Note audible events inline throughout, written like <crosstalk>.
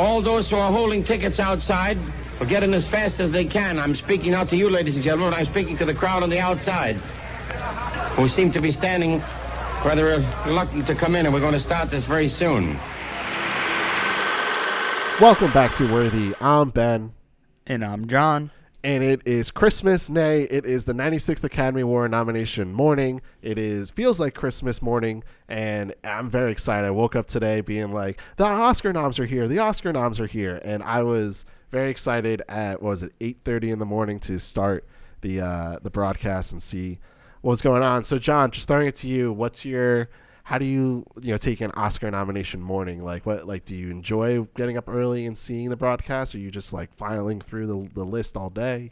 all those who are holding tickets outside will get in as fast as they can. I'm speaking out to you, ladies and gentlemen. I'm speaking to the crowd on the outside, who seem to be standing rather reluctant to come in, and we're going to start this very soon. Welcome back to Worthy. I'm Ben. And I'm Jon. And it is Christmas, nay, it is the 96th Academy Award nomination morning. It is feels like Christmas morning, and I'm very excited. I woke up today being like, the Oscar noms are here, the Oscar noms are here, and I was very excited at was it 8:30 in the morning to start the uh, the broadcast and see what was going on. So, Jon, just throwing it to you, what's your how do you you know take an Oscar nomination morning? Like what like do you enjoy getting up early and seeing the broadcast? Or are you just like filing through the the list all day?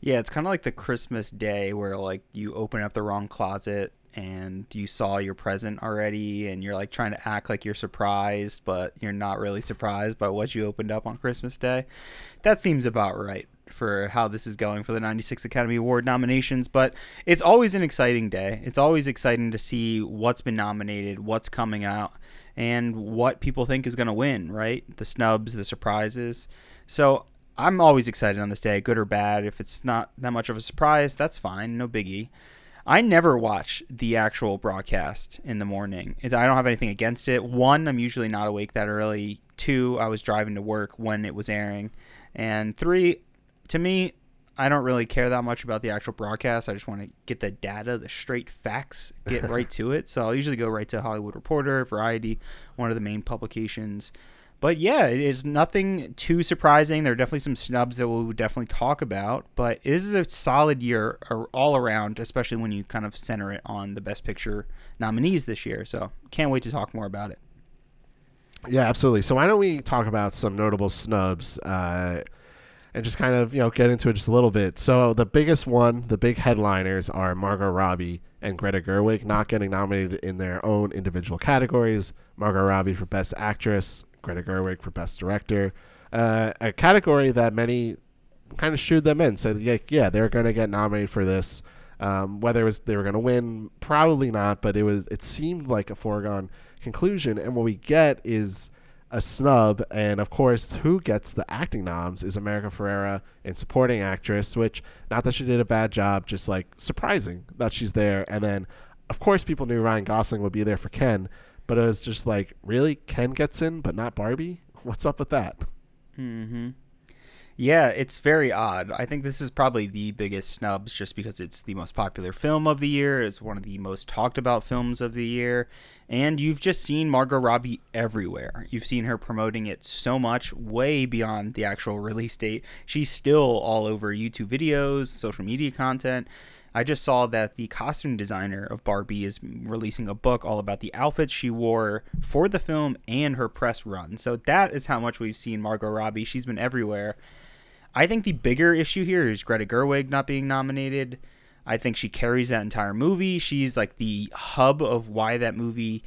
Yeah, it's kind of like the Christmas day where like you open up the wrong closet and you saw your present already and you're like trying to act like you're surprised, but you're not really surprised by what you opened up on Christmas Day. That seems about right for how this is going for the 96 Academy Award nominations, but it's always an exciting day. It's always exciting to see what's been nominated, what's coming out, and what people think is going to win, right? The snubs, the surprises. So I'm always excited on this day, good or bad. If it's not that much of a surprise, that's fine, no biggie. I never watch the actual broadcast in the morning. I don't have anything against it. One, I'm usually not awake that early. Two, I was driving to work when it was airing. And three, to me, I don't really care that much about the actual broadcast. I just want to get the data, the straight facts, get <laughs> right to it. So I'll usually go right to Hollywood Reporter, Variety, one of the main publications. But yeah, it is nothing too surprising. There are definitely some snubs that we'll definitely talk about, but this is a solid year all around, especially when you kind of center it on the Best Picture nominees this year. So can't wait to talk more about it. Yeah, absolutely. So why don't we talk about some notable snubs? Uh, and just kind of you know get into it just a little bit. So the biggest one, the big headliners are Margot Robbie and Greta Gerwig not getting nominated in their own individual categories. Margot Robbie for Best Actress, Greta Gerwig for Best Director, uh, a category that many kind of shooed them in. Said yeah, yeah, they're going to get nominated for this. Um, whether it was they were going to win, probably not, but it was it seemed like a foregone conclusion. And what we get is a snub. And of course, who gets the acting noms is America Ferrera in supporting actress, which not that she did a bad job, just like surprising that she's there. And then, of course, people knew Ryan Gosling would be there for Ken, but it was just like, really, Ken gets in, but not Barbie. <laughs> What's up with that? Hmm. Yeah, it's very odd. I think this is probably the biggest snubs just because it's the most popular film of the year, it's one of the most talked about films of the year, and you've just seen Margot Robbie everywhere. You've seen her promoting it so much, way beyond the actual release date. She's still all over YouTube videos, social media content. I just saw that the costume designer of Barbie is releasing a book all about the outfits she wore for the film and her press run. So that is how much we've seen Margot Robbie. She's been everywhere. I think the bigger issue here is Greta Gerwig not being nominated. I think she carries that entire movie. She's like the hub of why that movie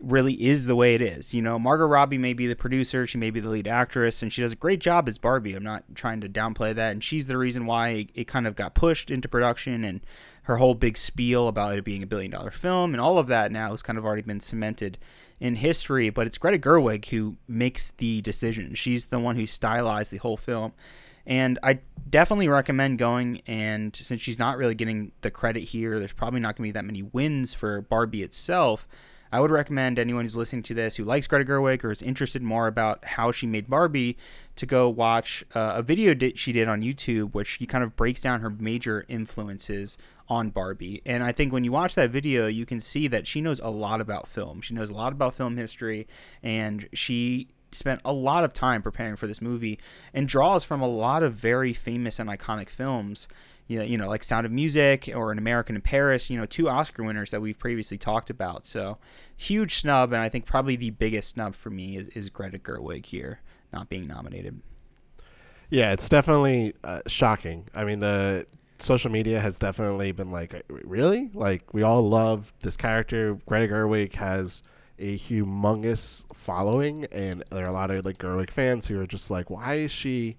really is the way it is. You know, Margot Robbie may be the producer, she may be the lead actress, and she does a great job as Barbie. I'm not trying to downplay that. And she's the reason why it kind of got pushed into production and her whole big spiel about it being a billion dollar film and all of that now has kind of already been cemented in history. But it's Greta Gerwig who makes the decision. She's the one who stylized the whole film. And I definitely recommend going. And since she's not really getting the credit here, there's probably not going to be that many wins for Barbie itself. I would recommend anyone who's listening to this who likes Greta Gerwig or is interested more about how she made Barbie to go watch uh, a video she did on YouTube, which she kind of breaks down her major influences on Barbie. And I think when you watch that video, you can see that she knows a lot about film. She knows a lot about film history, and she spent a lot of time preparing for this movie and draws from a lot of very famous and iconic films. You know, like Sound of Music or An American in Paris, you know, two Oscar winners that we've previously talked about. So, huge snub, and I think probably the biggest snub for me is, is Greta Gerwig here not being nominated. Yeah, it's definitely uh, shocking. I mean, the social media has definitely been like, really? Like, we all love this character. Greta Gerwig has a humongous following, and there are a lot of like Gerwig fans who are just like, why is she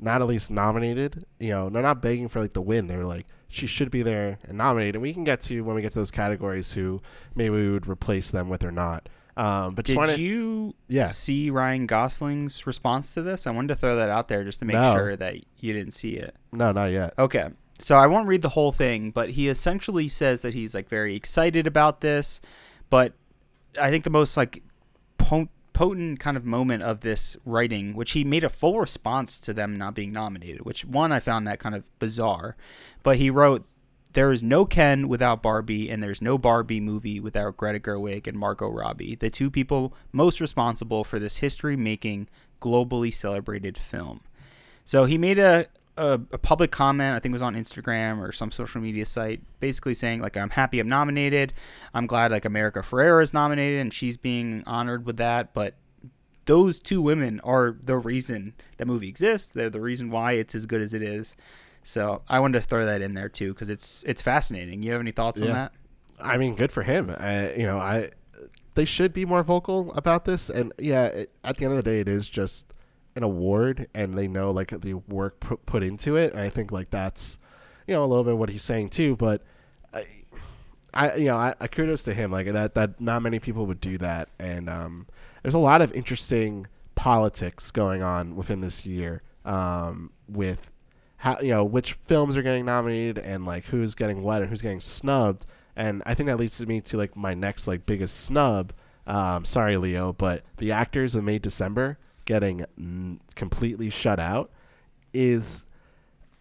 not at least nominated? You know, they're not begging for like the win. They're like, she should be there and nominated. And we can get to when we get to those categories who maybe we would replace them with or not. Um, but Did wanted, you Yeah. see Ryan Gosling's response to this? I wanted to throw that out there just to make No. sure that you didn't see it. no, not yet. Okay. So I won't read the whole thing, but he essentially says that he's like very excited about this, but I think the most like potent kind of moment of this writing, which he made a full response to them not being nominated, which one I found that kind of bizarre, but he wrote there is no Ken without Barbie, and there's no Barbie movie without Greta Gerwig and Margot Robbie, the two people most responsible for this history making, globally celebrated film. So he made a, a, a public comment, I think it was on Instagram or some social media site, basically saying, like, I'm happy I'm nominated. I'm glad, like, America Ferrera is nominated and she's being honored with that. But those two women are the reason that movie exists. They're the reason why it's as good as it is. So I wanted to throw that in there too because it's it's fascinating. You have any thoughts on that? I mean, good for him. I, you know, I they should be more vocal about this. And yeah, it, at the end of the day, it is just an award, and they know like the work put, into it. And I think like that's you know a little bit what he's saying too. But I, I you know, I, I kudos to him. Like that that not many people would do that. And um, there's a lot of interesting politics going on within this year um, with how you know which films are getting nominated and like who's getting what and who's getting snubbed and i think that leads me to like my next like biggest snub um, sorry leo but the actors of may december getting n- completely shut out is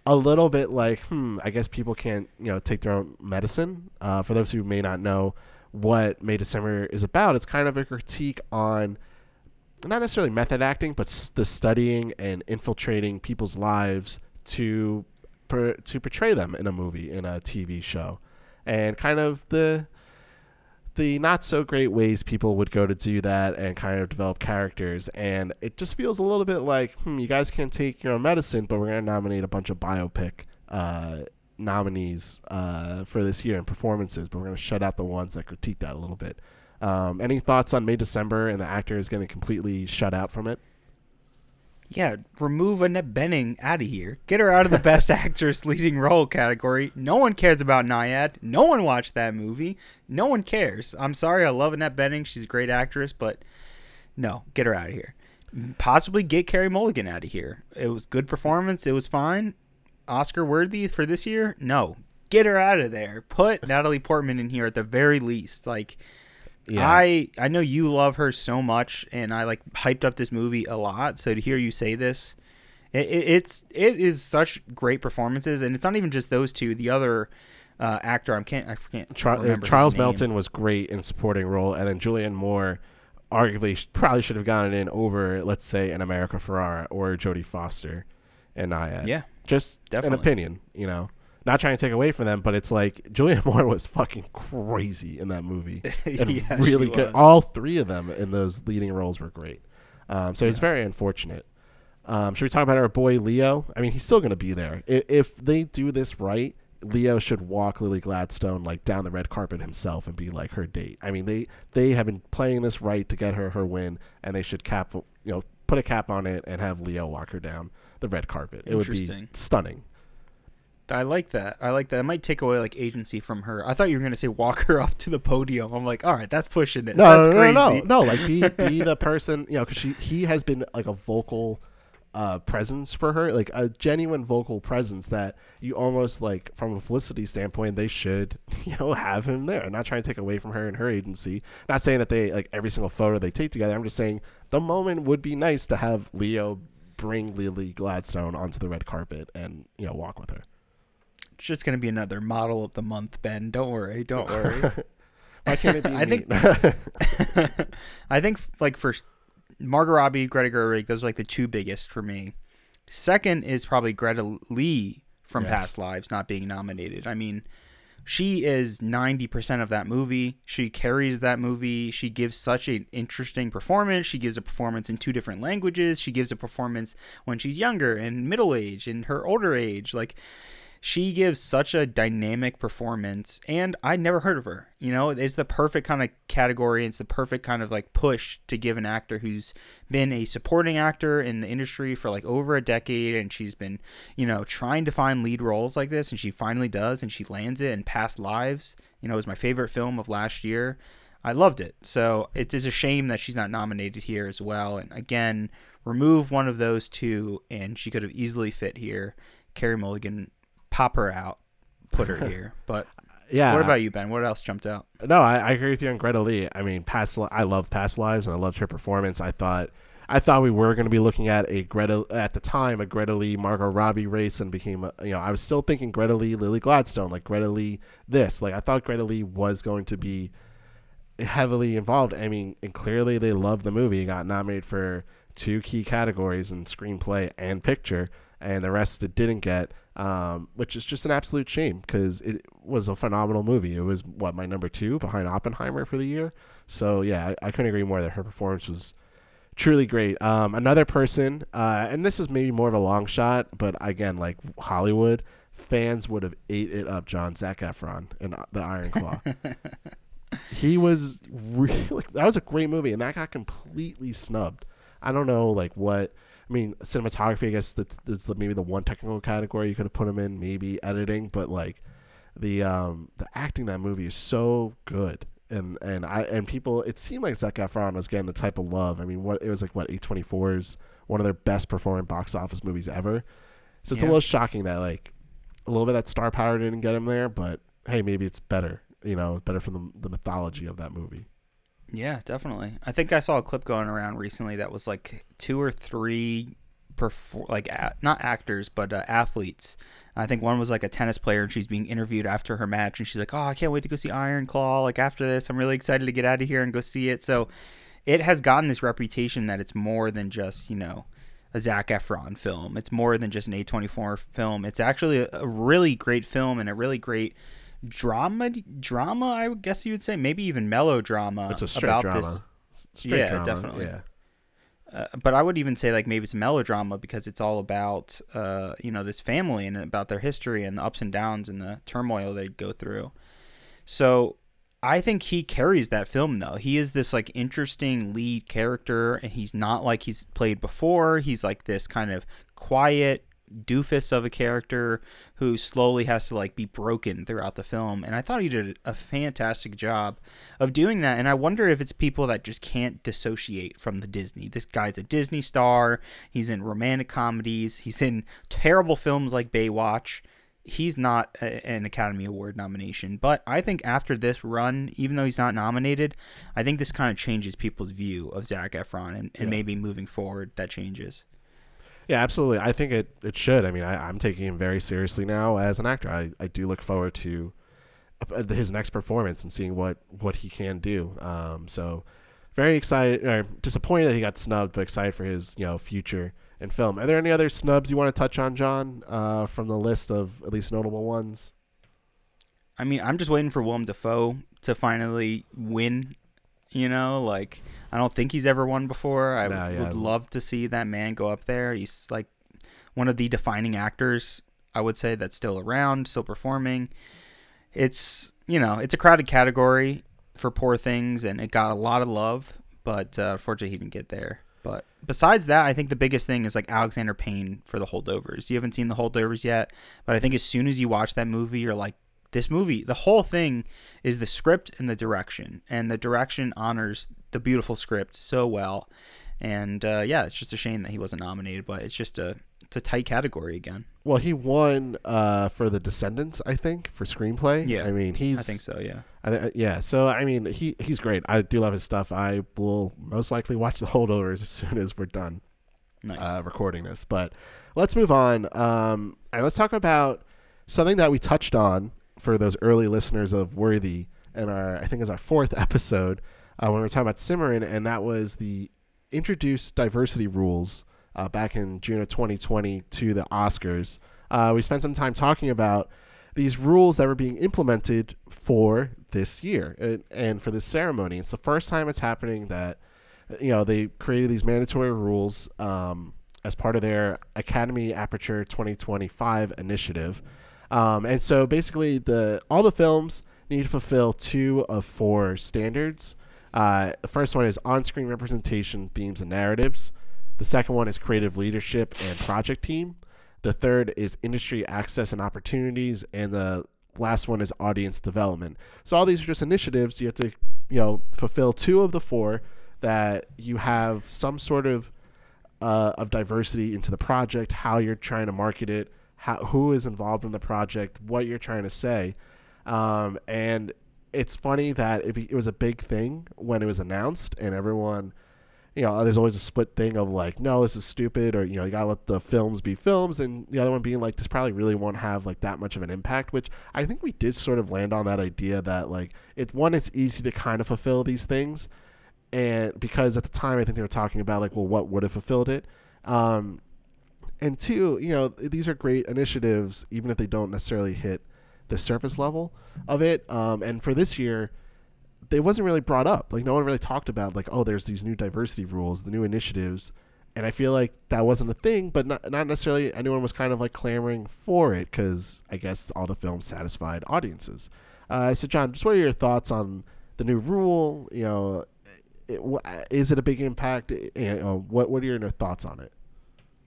a little bit like hmm i guess people can't you know take their own medicine. Uh, for those who may not know what may december is about it's kind of a critique on not necessarily method acting, but s- the studying and infiltrating people's lives to per, to portray them in a movie, in a TV show, and kind of the the not so great ways people would go to do that and kind of develop characters. And it just feels a little bit like, hmm, you guys can take your own medicine, but we're going to nominate a bunch of biopic uh, nominees uh, for this year and performances, but we're going to shut out the ones that critique that a little bit. Um, any thoughts on May December and the actor is getting completely shut out from it? Yeah, remove Annette Bening out of here. Get her out of the Best <laughs> Actress Leading Role category. No one cares about Nyad. No one watched that movie. No one cares. I'm sorry, I love Annette Bening. She's a great actress, but no, get her out of here. Possibly get Carey Mulligan out of here. It was good performance. It was fine. Oscar worthy for this year? No. Get her out of there. Put Natalie Portman in here at the very least. Like I I know you love her so much, and I like hyped up this movie a lot. So to hear you say this, it, it, it's it is such great performances, and it's not even just those two. The other uh, actor, I can't I can't Char- uh, remember Charles. Melton was great in supporting role, and then Julianne Moore arguably probably should have gotten in over, let's say, an America Ferrera or Jodie Foster, and Nyad. Yeah, just definitely. an opinion, you know. Not trying to take away from them, but it's like Julianne <laughs> Moore was fucking crazy in that movie, <laughs> and Yeah, really good. All three of them in those leading roles were great. Um, so it's very unfortunate. Um, should we talk about our boy Leo? I mean, he's still going to be there. If, if they do this right, Leo should walk Lily Gladstone like down the red carpet himself and be like her date. I mean, they they have been playing this right to get her her win, and they should cap you know put a cap on it and have Leo walk her down the red carpet. It would be stunning. I like that. I like that. It might take away like agency from her. I thought you were gonna say walk her <laughs> up to the podium. I'm like, all right, that's pushing it. No, that's no, no, no, crazy. no, no. Like be be <laughs> the person, you know, because she he has been like a vocal uh, presence for her, like a genuine vocal presence that you almost like from a publicity standpoint, they should <laughs> you know have him there. I'm not trying to take away from her and her agency. Not saying that they like every single photo they take together. I'm just saying the moment would be nice to have Leo bring Lily Gladstone onto the red carpet and you know walk with her. It's just gonna be another model of the month, Ben. Don't worry. Don't worry. <laughs> Why can't it be? <laughs> I think- <laughs> I think like for Margot Robbie, Greta Gerwig, those are like the two biggest for me. Second is probably Greta Lee from Yes. Past Lives not being nominated. I mean, she is 90% of that movie. She carries that movie. She gives such an interesting performance. She gives a performance in two different languages. She gives a performance when she's younger and middle age and her older age. Like she gives such a dynamic performance and I'd never heard of her you know it's the perfect kind of category it's the perfect kind of like push to give an actor who's been a supporting actor in the industry for like over a decade and she's been you know trying to find lead roles like this and she finally does and she lands it in past lives you know it was my favorite film of last year I loved it. So it is a shame that she's not nominated here as well. And again, remove one of those two, and she could have easily fit here. Carey Mulligan, pop her out, put her here. <laughs> But Yeah. what about you, Ben? What else jumped out? No, I, I agree with you on Greta Lee. I mean, past Li- I love Past Lives and I loved her performance. I thought I thought we were going to be looking at a Greta at the time a Greta Lee Margot Robbie race and became a, you know I was still thinking Greta Lee Lily Gladstone like Greta Lee this like I thought Greta Lee was going to be heavily involved. I mean, and clearly they loved the movie. It got nominated for two key categories in screenplay and picture, and the rest it didn't get, um, which is just an absolute shame because it was a phenomenal movie. It was what my number two behind Oppenheimer for the year. So yeah, I, I couldn't agree more that her performance was truly great. Um, another person, uh, and this is maybe more of a long shot, but again, like Hollywood fans would have ate it up. Jon Zac Efron in The Iron Claw. <laughs> he was <laughs> really that was a great movie, and that got completely snubbed. I don't know like what. I mean, cinematography. I guess that's, that's maybe the one technical category you could have put him in. Maybe editing, but like the um the acting in that movie is so good and and I and people it seemed like Zac Efron was getting the type of love. I mean, what it was like what A24's one of their best performing box office movies ever. So it's Yeah. a little shocking that like a little bit of that star power didn't get him there, but hey, maybe it's better. You know, better for the the mythology of that movie. Yeah, definitely. I think I saw a clip going around recently that was like two or three, perfor- like a- not actors but uh, athletes. I think one was like a tennis player, and she's being interviewed after her match, and she's like, "Oh, I can't wait to go see Iron Claw. Like after this, I'm really excited to get out of here and go see it." So, it has gotten this reputation that it's more than just you know a Zac Efron film. It's more than just an A24 film. It's actually a, a really great film and a really great drama drama I would guess you would say maybe even melodrama It's a straight about drama. this Straight Yeah, drama, definitely. Yeah. uh, but I would even say like maybe it's melodrama because it's all about uh, you know this family and about their history and the ups and downs and the turmoil they go through. So I think he carries that film though. He is this like interesting lead character and he's not like he's played before. He's like this kind of quiet doofus of a character who slowly has to like be broken throughout the film and I thought he did a fantastic job of doing that and I wonder if it's people that just can't dissociate from the Disney. This guy's a Disney star. He's in romantic comedies. He's in terrible films like Baywatch he's not a, an Academy Award nomination. But I think after this run, even though he's not nominated, I think this kind of changes people's view of Zac Efron, and, and Yeah. maybe moving forward that changes. Yeah, absolutely. I think it, it should. I mean, I, I'm taking him very seriously now as an actor. I, I do look forward to uh, his next performance and seeing what, what he can do. Um, so very excited, or disappointed that he got snubbed, but excited for his you know future in film. Are there any other snubs you want to touch on, Jon, uh, from the list of at least notable ones? I mean, I'm just waiting for Willem Dafoe to finally win. You know, like I don't think he's ever won before. I No, yeah. would love to see that man go up there. He's like one of the defining actors, I would say, that's still around, still performing. It's you know, it's a crowded category for Poor Things, and it got a lot of love, but uh, unfortunately, he didn't get there. But besides that, I think the biggest thing is like Alexander Payne for the holdovers. You haven't seen the holdovers yet, but I think as soon as you watch that movie, you're like, this movie, the whole thing is the script and the direction, and the direction honors the beautiful script so well. And uh, yeah, it's just a shame that he wasn't nominated, but it's just a it's a tight category again. Well, he won uh, for The Descendants, I think, for screenplay. Yeah, I mean, he's I think so. Yeah. I th- yeah, so I mean, he he's great. I do love his stuff. I will most likely watch the <laughs> holdovers as soon as we're done Nice. uh, recording this. But let's move on. Um, and let's talk about something that we touched on for those early listeners of Worthy, and our I think is our fourth <laughs> episode uh, when we were talking about Cimarron, and that was the introduced diversity rules uh, back in June of 2020 to the Oscars. Uh, we spent some time talking about these rules that were being implemented for this year and, and for this ceremony. It's the first time it's happening that you know they created these mandatory rules um, as part of their Academy Aperture 2025 initiative. Um, and so basically, the all the films need to fulfill two of four standards. Uh, the first one is on-screen representation, themes, and narratives. The second one is creative leadership and project team. The third is industry access and opportunities, and the last one is audience development. So all these are just initiatives. You have to, you know, fulfill two of the four that you have some sort of uh, of diversity into the project, how you're trying to market it, how who is involved in the project, what you're trying to say, um, and it's funny that it, it was a big thing when it was announced, and everyone you know, there's always a split thing of like, no, this is stupid, or you know, you gotta let the films be films, and the other one being like, this probably really won't have like that much of an impact. Which I think we did sort of land on that idea that like, it one, it's easy to kind of fulfill these things, and because at the time I think they were talking about like, well, what would have fulfilled it, um, and two, you know, these are great initiatives, even if they don't necessarily hit the surface level of it. Um, and for this year it wasn't really brought up. Like no one really talked about like, oh, there's these new diversity rules, the new initiatives, and I feel like that wasn't a thing. But not not necessarily anyone was kind of like clamoring for it because I guess all the films satisfied audiences. Uh, so Jon, just what are your thoughts on the new rule? You know, it, is it a big impact? You know, what what are your thoughts on it?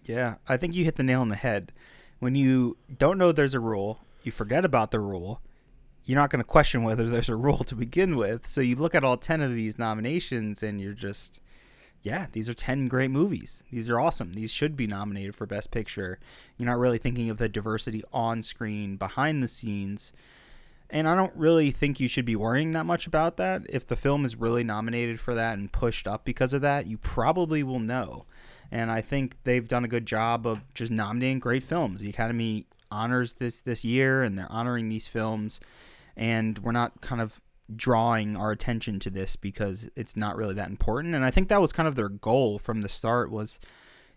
Yeah, I think you hit the nail on the head. When you don't know there's a rule, you forget about the rule, you're not going to question whether there's a rule to begin with. So you look at all 10 of these nominations and you're just, yeah, these are 10 great movies. These are awesome. These should be nominated for Best Picture. You're not really thinking of the diversity on screen, behind the scenes. And I don't really think you should be worrying that much about that. If the film is really nominated for that and pushed up because of that, you probably will know. And I think they've done a good job of just nominating great films. The Academy honors this this year and they're honoring these films. And we're not kind of drawing our attention to this because it's not really that important. And i think that was kind of their goal from the start was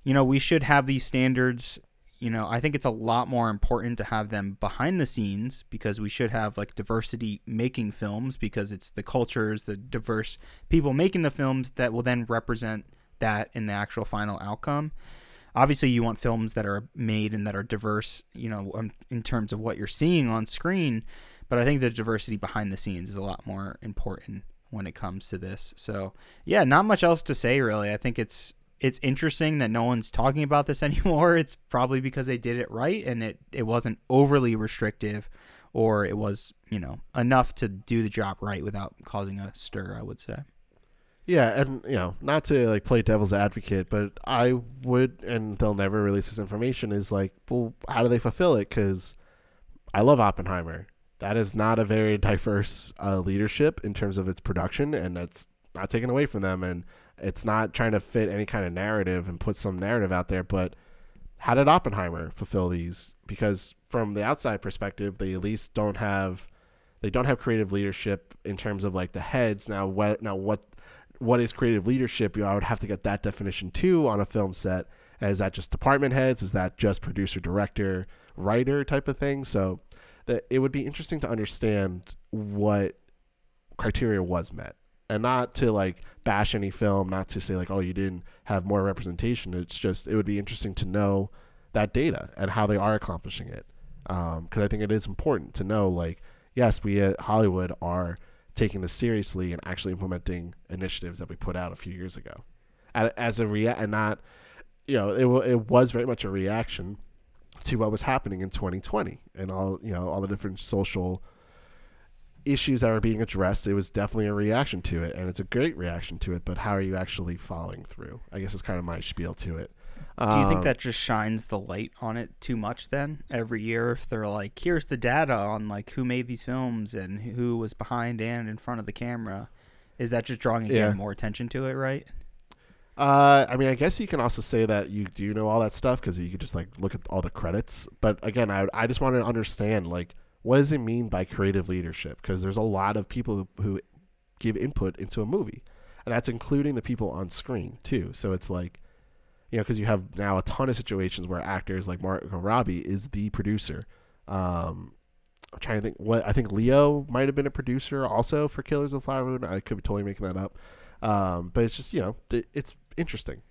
you know we should have these standards. You know i think it's a lot more important to have them behind the scenes because we should have like diversity making films because it's the cultures the diverse people making the films that will then represent that in the actual final outcome obviously you want films that are made and that are diverse you know um, in terms of what you're seeing on screen but I think the diversity behind the scenes is a lot more important when it comes to this. So yeah, not much else to say really. I think it's it's interesting that no one's talking about this <laughs> anymore. It's probably because they did it right and it, it wasn't overly restrictive or it was, you know, enough to do the job right without causing a stir, I would say. Yeah, and you know, not to like play devil's advocate, but I would, and they'll never release this information. Is like, well, how do they fulfill it? Because I love Oppenheimer, that is not a very <laughs> diverse uh, leadership in terms of its production, and that's not taken away from them. And it's not trying to fit any kind of narrative and put some narrative out there. But how did Oppenheimer fulfill these? Because from the outside perspective, they at least don't have they don't have creative leadership in terms of like the heads. Now what now what what is creative leadership? You know, I would have to get that definition too on a film set. Is that just department heads? Is that just producer, director, writer type of thing? So that it would be interesting to understand what criteria was met and not to like bash any film not to say like oh you didn't have more representation it's just it would be interesting to know that data and how they are accomplishing it because um, i think it is important to know like yes we at hollywood are taking this seriously and actually implementing initiatives that we put out a few years ago. As a rea- and not you know it, it was very much a reaction to what was happening in 2020 and all you know all the different social issues that are being addressed. It was definitely a reaction to it and it's a great reaction to it but how are you actually following through? I guess is kind of my spiel to it do you think um, that just shines the light on it too much then every year if they're like here's the data on like who made these films and who was behind and in front of the camera is that just drawing again yeah. more attention to it right uh, I mean, I guess you can also say that you do know all that stuff because you could just like look at all the credits. But again, I I just want to understand like what does it mean by creative leadership? Because there's a lot of people who, who give input into a movie, and that's including the people on screen too. So it's like, you know, because you have now a ton of situations where actors like Margot Robbie is the producer. Um, I'm trying to think what I think Leo might have been a producer also for Killers of the Flower Moon. I could be totally making that up. Um, but it's just you know it, it's interesting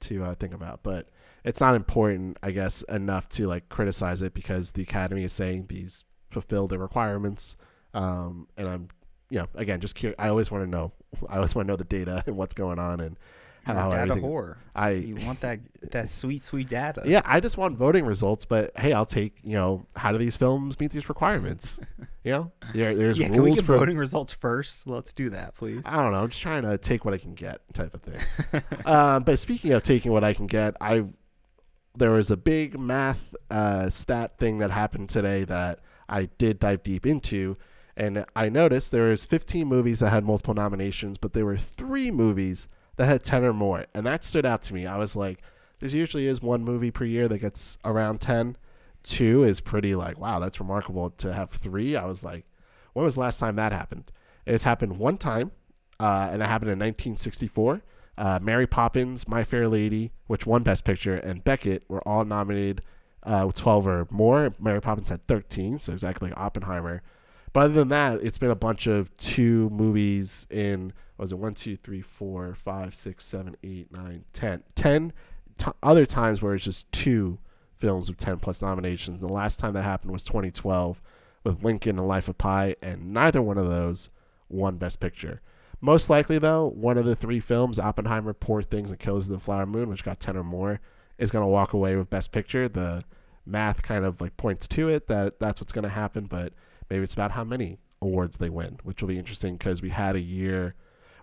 to uh, think about, but it's not important, I guess, enough to like criticize it because the academy is saying these fulfill the requirements. Um, and I'm, you know, again, just curious. I always want to know. <laughs> I always want to know the data and what's going on, and how, a data everything- whore. I You want that that sweet sweet data. yeah, I just want voting results, but hey, I'll take you know how do these films meet these requirements? <laughs> you know, there, there's Yeah, rules can we get for voting results first? Let's do that, please. I don't know. I'm just trying to take what I can get, type of thing. um, <laughs> but speaking of taking what I can get, I there was a big math uh, stat thing that happened today that I did dive deep into, and I noticed there was 15 movies that had multiple nominations, but there were three movies that had 10 or more, and that stood out to me. I was like, there usually is one movie per year that gets around 10. Two is pretty like, wow, that's remarkable. To have three, I was like, when was the last time that happened? It's happened one time, uh, and it happened in 1964. Uh, Mary Poppins, My Fair Lady, which won Best Picture, and Becket were all nominated uh, with 12 or more. Mary Poppins had 13, so exactly like Oppenheimer. But other than that, it's been a bunch of two movies in, was it one, two, three, four, five, six, seven, eight, nine, ten, ten t- other times where it's just two films with 10 plus nominations. The last time that happened was 2012 with Lincoln and Life of Pi, and neither one of those won Best Picture. Most likely, though, one of the three films, Oppenheimer, Poor Things, and Killers of the Flower Moon, which got 10 or more, is going to walk away with Best Picture. The math kind of like points to it that that's what's going to happen, but maybe it's about how many awards they win, which will be interesting because we had a year.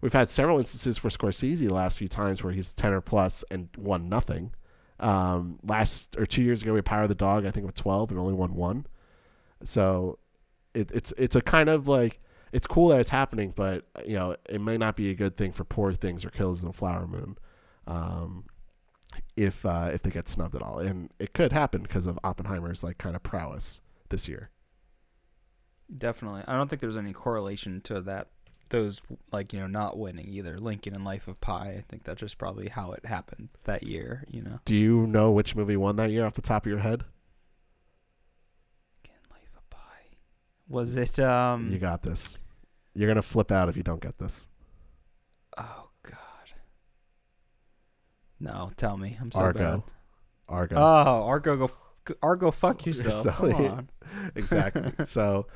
We've had several instances for Scorsese the last few times where he's 10 or plus and won nothing. Um, last or two years ago, we had Power of the Dog, I think, with 12 and only won one. So it, it's it's a kind of like it's cool that it's happening, but you know it may not be a good thing for Poor Things or Kills of the Flower Moon, um, if uh, if they get snubbed at all, and it could happen because of Oppenheimer's like kind of prowess this year. Definitely. I don't think there's any correlation to that. Those like you know not winning either. Lincoln and Life of Pi. I think that's just probably how it happened that year. You know. Do you know which movie won that year off the top of your head? Lincoln, Life of Pi. Was it um? you got this. You're gonna flip out if you don't get this. oh God. No, tell me. I'm so Argo. bad. Argo. Oh, Argo, go, f- Argo, fuck <laughs> yourself. Yourself. Come <laughs> on. <laughs> exactly. So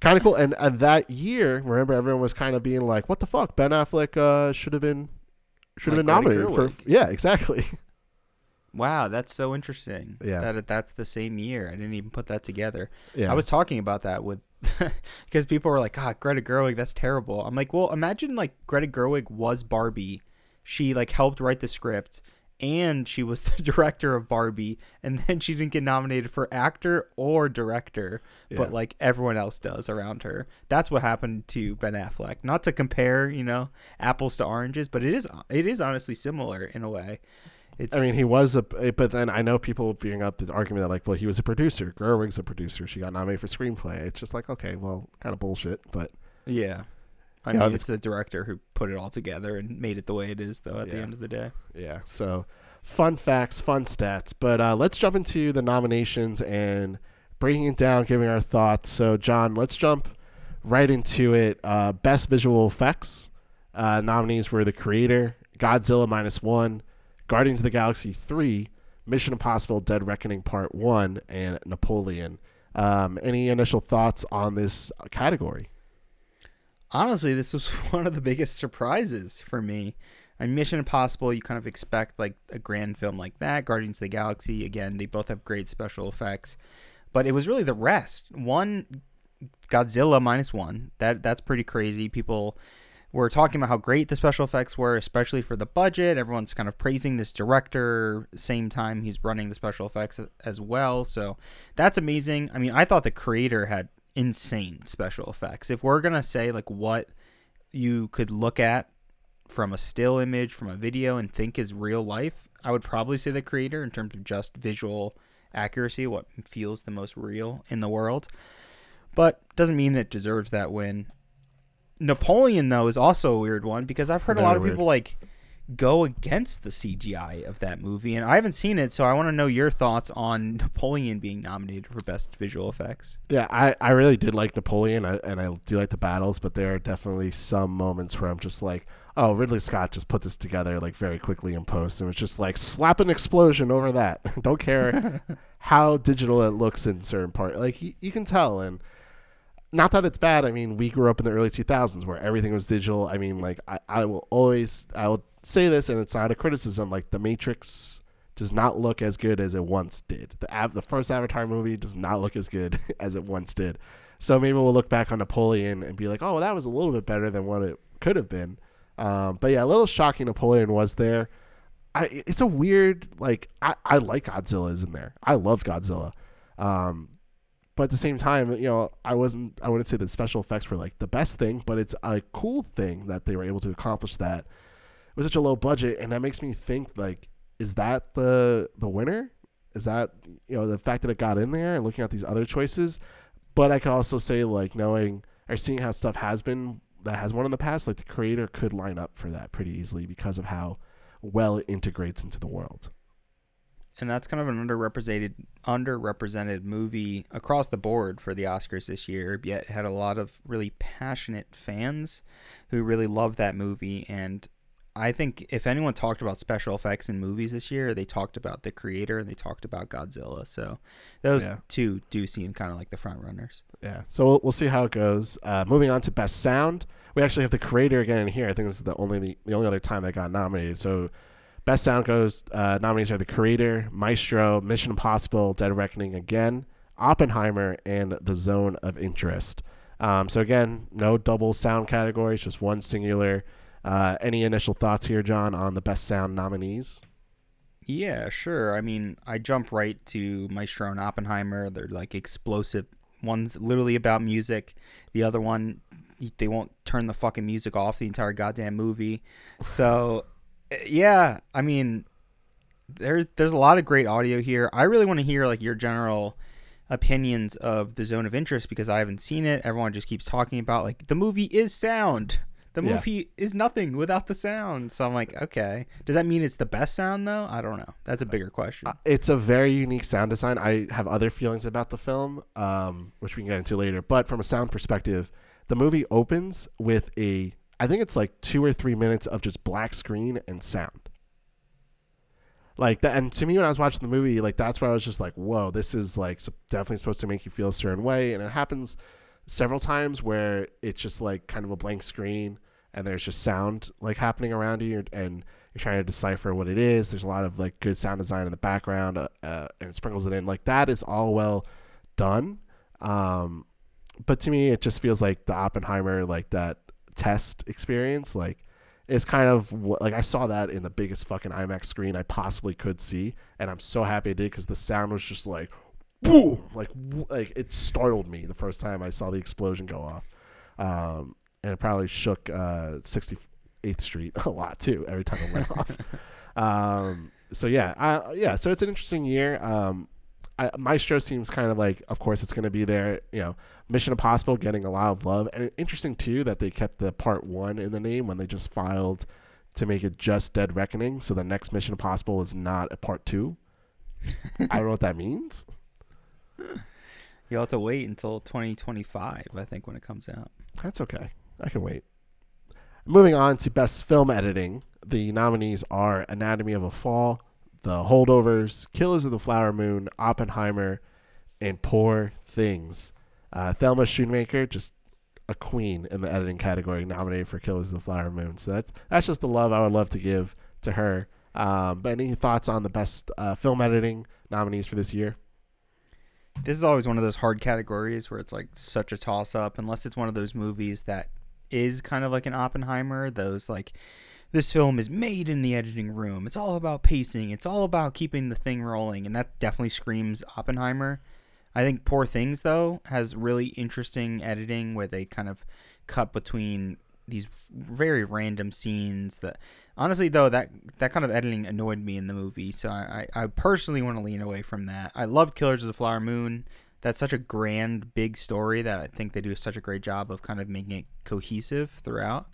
kind of cool. And and that year, remember everyone was kind of being like, "What the fuck? Ben Affleck uh, should have been should have Like been nominated for." Yeah, exactly. <laughs> Wow, that's so interesting. Yeah. that that's the same year. I didn't even put that together. Yeah, I was talking about that with <laughs> because people were like, "God, Greta Gerwig, that's terrible." I'm like, "Well, imagine like Greta Gerwig was Barbie. She like helped write the script." And she was <laughs> the director of Barbie, and then she didn't get nominated for actor or director, Yeah. but like everyone else does around her. That's what happened to Ben Affleck. Not to compare, you know, apples to oranges, but it is it is honestly similar in a way. It's I mean, he was a, eh, but then I know people bring up the argument that like, well, he was a producer. Gerwig's a producer. She got nominated for screenplay. It's just like, okay, well, kind of bullshit. But Yeah. I Yeah, mean, it's- it's the director who put it all together and made it the way it is, though, at the end of the day. yeah, so fun facts, fun stats. But uh, let's jump into the nominations and breaking it down, giving our thoughts. So, Jon, let's jump right into it. Uh, best visual effects uh, nominees were The Creator, Godzilla minus one, Guardians of the Galaxy three, Mission Impossible: Dead Reckoning Part one, and Napoleon. Um, any initial thoughts on this category? Honestly, this was <laughs> one of the biggest surprises for me. And Mission Impossible, you kind of expect like a grand film like that. Guardians of the Galaxy, again, they both have great special effects. But it was really the rest. One, Godzilla minus one. That that's pretty crazy. People were talking about how great the special effects were, especially for the budget. Everyone's kind of praising this director. Same time, he's running the special effects as well. So that's amazing. I mean, I thought the creator had insane special effects. If we're gonna say like what you could look at from a still image, from a video, and think is real life, I would probably say the creator in terms of just visual accuracy, what feels the most real in the world. But doesn't mean it deserves that win. Napoleon though is also a weird one because I've heard a lot of weird. people like go against the CGI of that movie, and I haven't seen it, so I want to know your thoughts on <laughs> Napoleon being nominated for best visual effects. Yeah, I, I really did like Napoleon, I, and I do like the battles, but there are definitely some moments where I'm just like, oh, Ridley Scott just put this together like very quickly in post, and it's just like slap an explosion over that. <laughs> Don't care <laughs> how digital it looks in certain part. Like you, you can tell, and not that it's bad. I mean, we grew up in the early 2000s where everything was digital. I mean, like I, I will always I will say this, and it's not a criticism. Like the Matrix does not look as good as it once did. The av- the first Avatar movie does not look as good <laughs> as it once did. So maybe we'll look back on Napoleon and be like, oh, well, that was a little bit better than what it could have been. Um, but yeah, a little shocking Napoleon was there. I, it's a weird like I, I like Godzilla's in there. I love Godzilla. Um, but at the same time, you know, I wasn't I wouldn't say that special effects were like the best thing, but it's a cool thing that they were able to accomplish that with such a low budget and that makes me think like is that the the winner? Is that you know the fact that it got in there and looking at these other choices? But I could also say like knowing or seeing how stuff has been that has won in the past, like the creator could line up for that pretty easily because of how well it integrates into the world. And that's kind of an underrepresented underrepresented movie across the board for the Oscars this year. Yet had a lot of really passionate fans who really love that movie. And I think if anyone talked about special effects in movies this year, they talked about the creator and they talked about Godzilla. So those Yeah. two do seem kind of like the front runners. Yeah. So we'll, we'll see how it goes. Uh, moving on to best sound, we actually have the creator again in here. I think this is the only the, the only other time that got nominated. So best sound goes uh, nominees are the creator, Maestro, Mission Impossible, Dead Reckoning again, Oppenheimer, and The Zone of Interest. Um, so again, no double sound categories, just one singular. Uh, any initial thoughts here, Jon, on the best sound nominees? Yeah, sure. I mean, I jump right to Maestro and Oppenheimer. They're like explosive. One's literally about music. The other one, they won't turn the fucking music off the entire goddamn movie. So, yeah, I mean, there's there's a lot of great audio here. I really want to hear like your general opinions of the zone of interest because I haven't seen it. Everyone just keeps talking about like the movie is sound. The Yeah. movie is nothing without the sound. So I'm like, okay. Does that mean it's the best sound though? I don't know. That's a bigger question. it's a very unique sound design. I have other feelings about the film, um, which we can get into later. But from a sound perspective, the movie opens with a, I think it's like two or three minutes of just black screen and sound. Like that, and to me, when I was watching the movie, like that's where I was just like, "Whoa, this is like definitely supposed to make you feel a certain way." And it happens several times where it's just like kind of a blank screen, and there's just sound like happening around you, and you're trying to decipher what it is. There's a lot of like good sound design in the background, uh, uh, and it sprinkles it in. Like that is all well done. Um, but to me, it just feels like the Oppenheimer, like that test experience, like it's kind of what, like I saw that in the biggest fucking IMAX screen I possibly could see, and I'm so happy I did because the sound was just like, boom, like like it startled me the first time I saw the explosion go off, um, and it probably shook uh, 68th Street <laughs> a lot too every time it went off. <laughs> Um, so yeah, uh, yeah, so it's an interesting year. Um, I, Maestro seems kind of like, of course, it's going to be there. You know, Mission Impossible getting a lot of love, and interesting too that they kept the part one in the name when they just filed to make it just Dead Reckoning. So the next Mission Impossible is not a part two. <laughs> I don't know what that means. <laughs> You'll have to wait until 2025, I think, when it comes out. That's okay. I can wait. Moving on to best film editing, the nominees are Anatomy of a Fall, The Holdovers, Killers of the Flower Moon, Oppenheimer, and Poor Things. Uh, Thelma Schoonmaker, just a queen in the editing category, nominated for Killers of the Flower Moon. So that's that's just the love I would love to give to her. Um, but any thoughts on the best uh, film editing nominees for this year? This is always one of those hard categories where it's like such a toss up, unless it's one of those movies that is kind of like an Oppenheimer. Those like, this film is made in the editing room. It's all about pacing. It's all about keeping the thing rolling, and that definitely screams Oppenheimer. I think Poor Things though has really interesting editing where they kind of cut between these very random scenes that honestly though that that kind of editing annoyed me in the movie so i i I personally want to lean away from that i love killers of the flower moon that's such a grand big story that i think they do such a great job of kind of making it cohesive throughout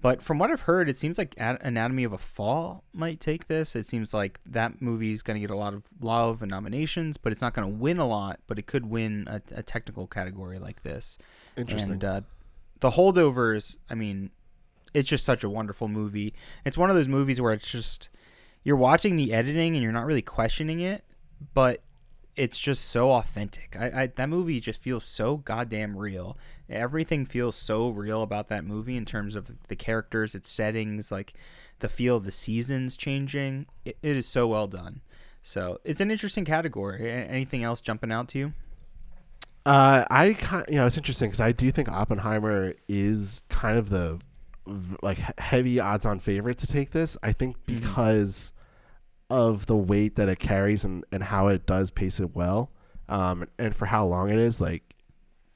but from what i've heard it seems like anatomy of a fall might take this it seems like that movie is going to get a lot of love and nominations but it's not going to win a lot but it could win a, a technical category like this Interesting. and uh, the holdovers, I mean, it's just such a wonderful movie. It's one of those movies where it's just you're watching the editing and you're not really questioning it, but it's just so authentic. I, I that movie just feels so goddamn real. Everything feels so real about that movie in terms of the characters, its settings, like the feel of the seasons changing. It, it is so well done. So it's an interesting category. Anything else jumping out to you? Uh, I you know it's interesting because I do think Oppenheimer is kind of the like heavy odds on favorite to take this. I think Mm-hmm. because of the weight that it carries and, and how it does pace it well, um, and for how long it is, like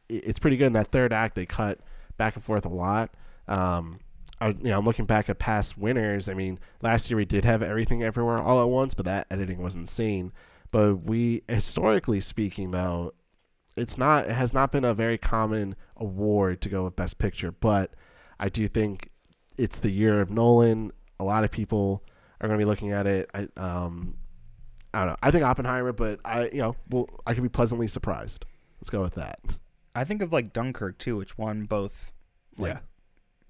it's pretty good. In that third act, they cut back and forth a lot. Um, I, you know, I'm looking back at past winners. I mean, last year we did have everything everywhere all at once, but that editing was insane. But we, historically speaking, though, it's not. It has not been a very common award to go with Best Picture. But I do think it's the year of Nolan. A lot of people are going to be looking at it. I, um, I don't know. I think Oppenheimer, but I, you know, well, I could be pleasantly surprised. Let's go with that. I think of like Dunkirk too, which won both like yeah.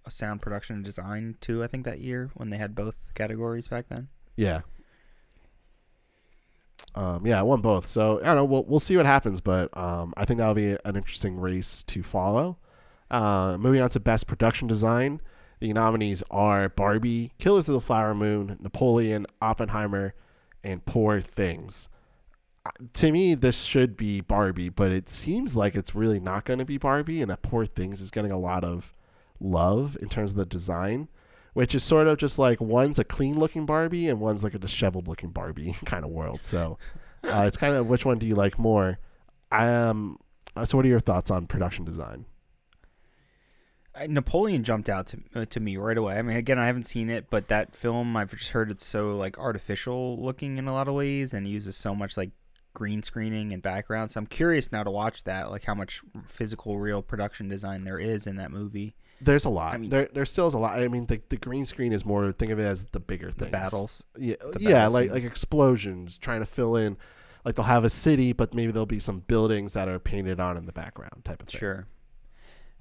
a sound production and design too. I think that year when they had both categories back then. Yeah. Um, yeah, I won both. So I don't know. We'll we'll see what happens, but um, I think that'll be an interesting race to follow. Uh, moving on to best production design, the nominees are Barbie, Killers of the Flower Moon, Napoleon, Oppenheimer, and Poor Things. Uh, To me, this should be Barbie, but it seems like it's really not going to be Barbie, and that Poor Things is getting a lot of love in terms of the design which is sort of just like one's a clean looking Barbie and one's like a disheveled looking Barbie <laughs> kind of world. So uh, it's kind of which one do you like more? Um, uh, so what are your thoughts on production design? Napoleon jumped out to uh, to me right away. I mean, again, I haven't seen it, but that film I've just heard it's so like artificial looking in a lot of ways and uses so much like green screening and background. So I'm curious now to watch that, like how much physical, real production design there is in that movie. There's a lot. I mean- there, there still is a lot. I mean, the, the green screen is more. Think of it as the bigger The battles. Yeah, the yeah, like like explosions, trying to fill in. Like they'll have a city, but maybe there'll be some buildings that are painted on in the background, type of thing. Sure.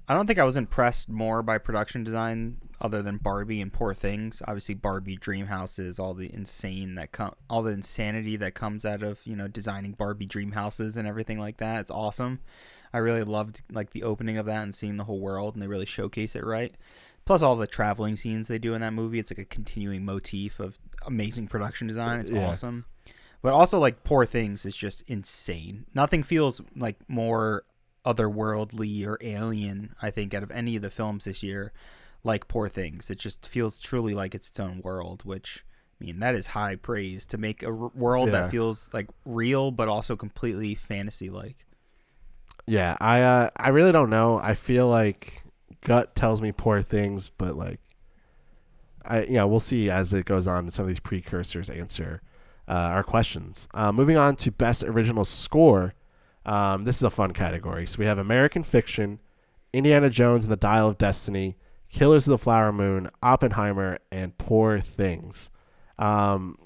I don't think I was impressed more by production design other than Barbie and Poor Things. Obviously, Barbie dream houses, all the insane that come, all the insanity that comes out of you know designing Barbie dream houses and everything like that. It's awesome. I really loved like the opening of that and seeing the whole world, and they really showcase it right. Plus, all the traveling scenes they do in that movie. It's like a continuing motif of amazing production design. It's Yeah. awesome. But also, like Poor Things is just insane. Nothing feels like more otherworldly or alien, I think, out of any of the films this year, like Poor Things. It just feels truly like it's its own world, which, I mean, that is high praise to make a r- world Yeah. that feels like real but also completely fantasy like. Yeah, I uh, I really don't know. I feel like gut tells me poor things, but like, I yeah, we'll see as it goes on. Some of these precursors answer uh, our questions. Uh, moving on to best original score. Um, this is a fun category. So we have American Fiction, Indiana Jones and the Dial of Destiny, Killers of the Flower Moon, Oppenheimer, and Poor Things. Um,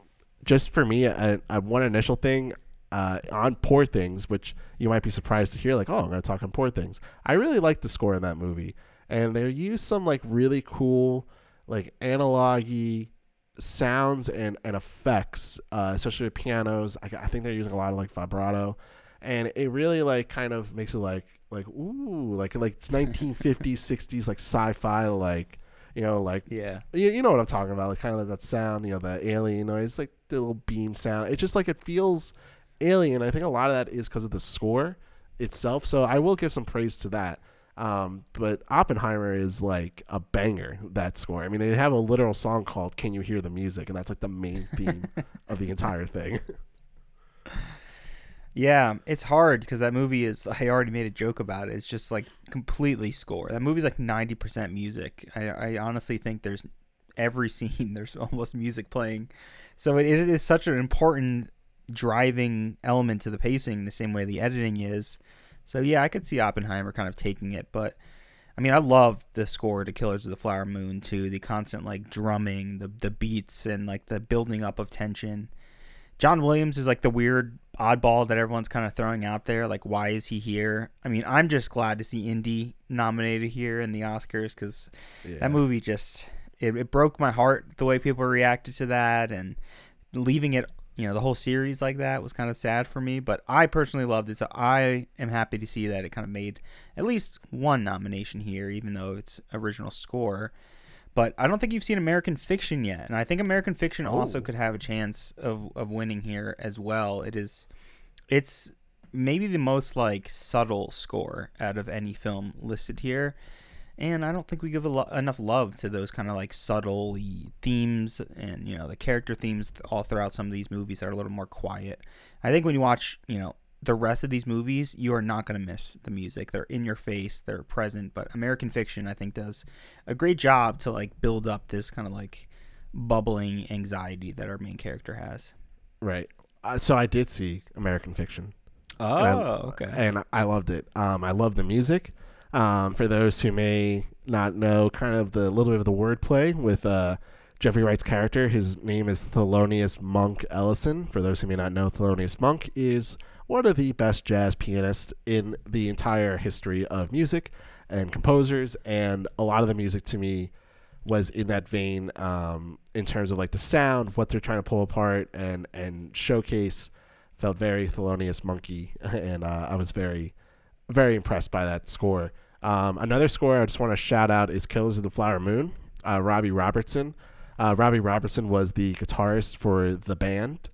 just for me, a, a one initial thing uh, on Poor Things, which you might be surprised to hear, like, oh, I'm going to talk on Poor Things. I really like the score in that movie, and they use some like really cool, like analogy sounds and, and effects, uh, especially with pianos. I, I think they're using a lot of like vibrato, and it really like kind of makes it like like ooh, like like it's 1950s, 60s, <laughs> like sci-fi, like you know, like Yeah. you, you know what I'm talking about, like kind of like that sound, you know, the alien noise, like the little beam sound. It just like it feels alien. I think a lot of that is because of the score itself. So I will give some praise to that. Um, but Oppenheimer is like a banger. That score. I mean, they have a literal song called "Can You Hear the Music," and that's like the main theme <laughs> of the entire thing. <laughs> Yeah, it's hard because that movie is. I already made a joke about it. It's just like completely score. That movie's like ninety percent music. I, I honestly think there's every <laughs> scene there's almost music playing, so it, it is such an important driving element to the pacing, the same way the editing is. So yeah, I could see Oppenheimer kind of taking it, but I mean, I love the score to Killers of the Flower Moon too. The constant like drumming, the the beats, and like the building up of tension. John Williams is like the weird oddball that everyone's kind of throwing out there. Like, why is he here? I mean, I'm just glad to see Indy nominated here in the Oscars because Yeah. that movie just it, it broke my heart the way people reacted to that and leaving it you know the whole series like that was kind of sad for me. But I personally loved it, so I am happy to see that it kind of made at least one nomination here, even though it's original score. But I don't think you've seen American Fiction yet, and I think American Fiction oh. also Oh. could have a chance of of winning here as well. It is, it's maybe the most like subtle score out of any film listed here and I don't think we give a lo- enough love to those kind of like subtle themes and you know the character themes all throughout some of these movies that are a little more quiet. I think when you watch, you know, the rest of these movies, you are not going to miss the music. They're in your face, they're present, but American Fiction I think does a great job to like build up this kind of like bubbling anxiety that our main character has. Right. Uh, so I did see American Fiction. Oh, okay. and I loved it. Um, I love the music. Um, for those who may not know, kind of the little bit of the wordplay with uh, Jeffrey Wright's character, his name is Thelonious Monk Ellison. For those who may not know, Thelonious Monk is one of the best jazz pianists in the entire history of music and composers, and a lot of the music to me was in that vein um, in terms of like the sound, what they're trying to pull apart and and showcase. Felt very Thelonious Monkey, <laughs> and uh, I was very, very impressed by that score. Um, another score I just want to shout out is "Killers of the Flower Moon." Uh, Robbie Robertson. Uh, Robbie Robertson was the guitarist for the band,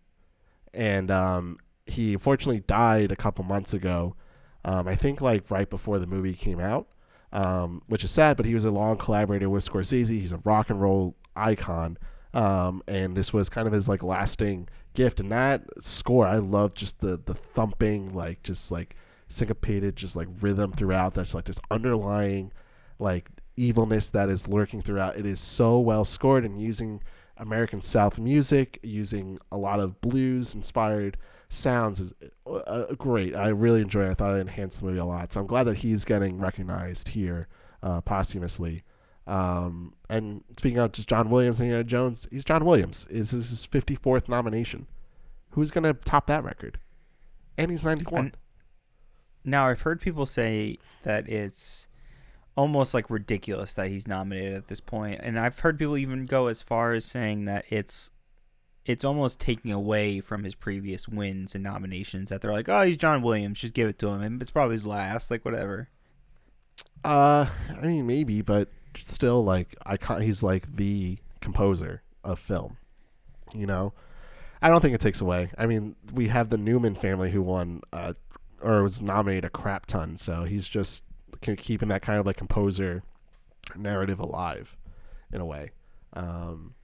and um, he unfortunately died a couple months ago. Um, I think like right before the movie came out, um, which is sad. But he was a long collaborator with Scorsese. He's a rock and roll icon, um, and this was kind of his like lasting gift. And that score, I love just the the thumping, like just like syncopated, just like rhythm throughout. That's like this underlying like evilness that is lurking throughout. It is so well scored and using American South music, using a lot of blues inspired sounds is uh, great. I really enjoy it. I thought it enhanced the movie a lot. So I'm glad that he's getting recognized here uh, posthumously. Um, and speaking of just John Williams and Indiana Jones, he's John Williams. Is this his 54th nomination? Who's going to top that record? And he's 91. And- Now I've heard people say that it's almost like ridiculous that he's nominated at this point, and I've heard people even go as far as saying that it's it's almost taking away from his previous wins and nominations. That they're like, oh, he's John Williams, just give it to him, and it's probably his last, like whatever. Uh, I mean maybe, but still, like I can't. He's like the composer of film. You know, I don't think it takes away. I mean, we have the Newman family who won, uh, or was nominated a crap ton. So he's just keeping that kind of like composer narrative alive, in a way. Um,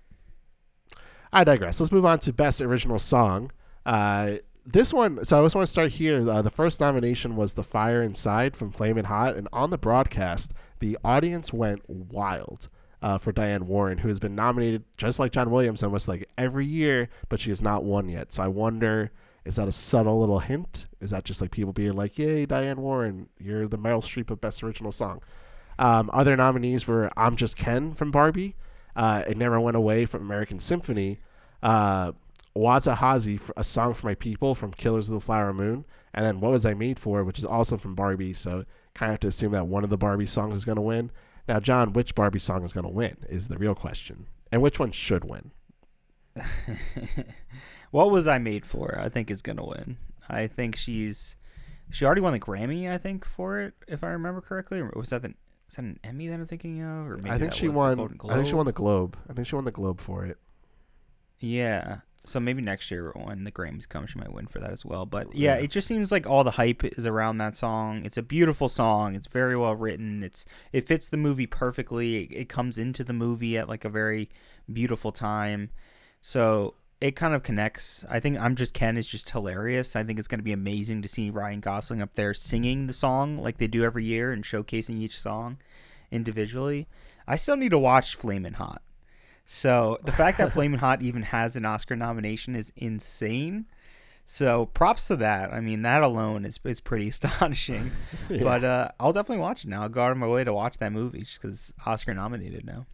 I digress. Let's move on to best original song. Uh, this one, so I just want to start here. Uh, the first nomination was "The Fire Inside" from Flamin' Hot, and on the broadcast, the audience went wild uh, for Diane Warren, who has been nominated just like John Williams almost like every year, but she has not won yet. So I wonder, is that a subtle little hint? Is that just like people being like, "Yay, Diane Warren, you're the Meryl Streep of Best Original Song"? Um, other nominees were "I'm Just Ken" from Barbie, uh, "It Never Went Away" from American Symphony. Uh, Wahzhazhe, a song for my people from Killers of the Flower Moon, and then What Was I Made For, which is also from Barbie. So kind of have to assume that one of the Barbie songs is going to win. Now, Jon, which Barbie song is going to win is the real question, and which one should win? <laughs> what was I made for? I think is gonna win. I think she's she already won the Grammy. I think for it, if I remember correctly. Or was that the is that an Emmy that I'm thinking of? Or maybe I think she won. I think she won the Globe. I think she won the Globe for it. Yeah. So maybe next year when the Grammys come, she might win for that as well. But oh, yeah, Yeah. it just seems like all the hype is around that song. It's a beautiful song. It's very well written. It's it fits the movie perfectly. It, it comes into the movie at like a very beautiful time. So it kind of connects. I think I'm just Ken is just hilarious. I think it's going to be amazing to see Ryan Gosling up there singing the song like they do every year and showcasing each song individually. I still need to watch Flamin' Hot. So the fact that <laughs> Flamin' Hot even has an Oscar nomination is insane. So props to that. I mean, that alone is is pretty <laughs> astonishing. <laughs> Yeah. But uh, I'll definitely watch it now. I'll go out of my way to watch that movie just because Oscar nominated now.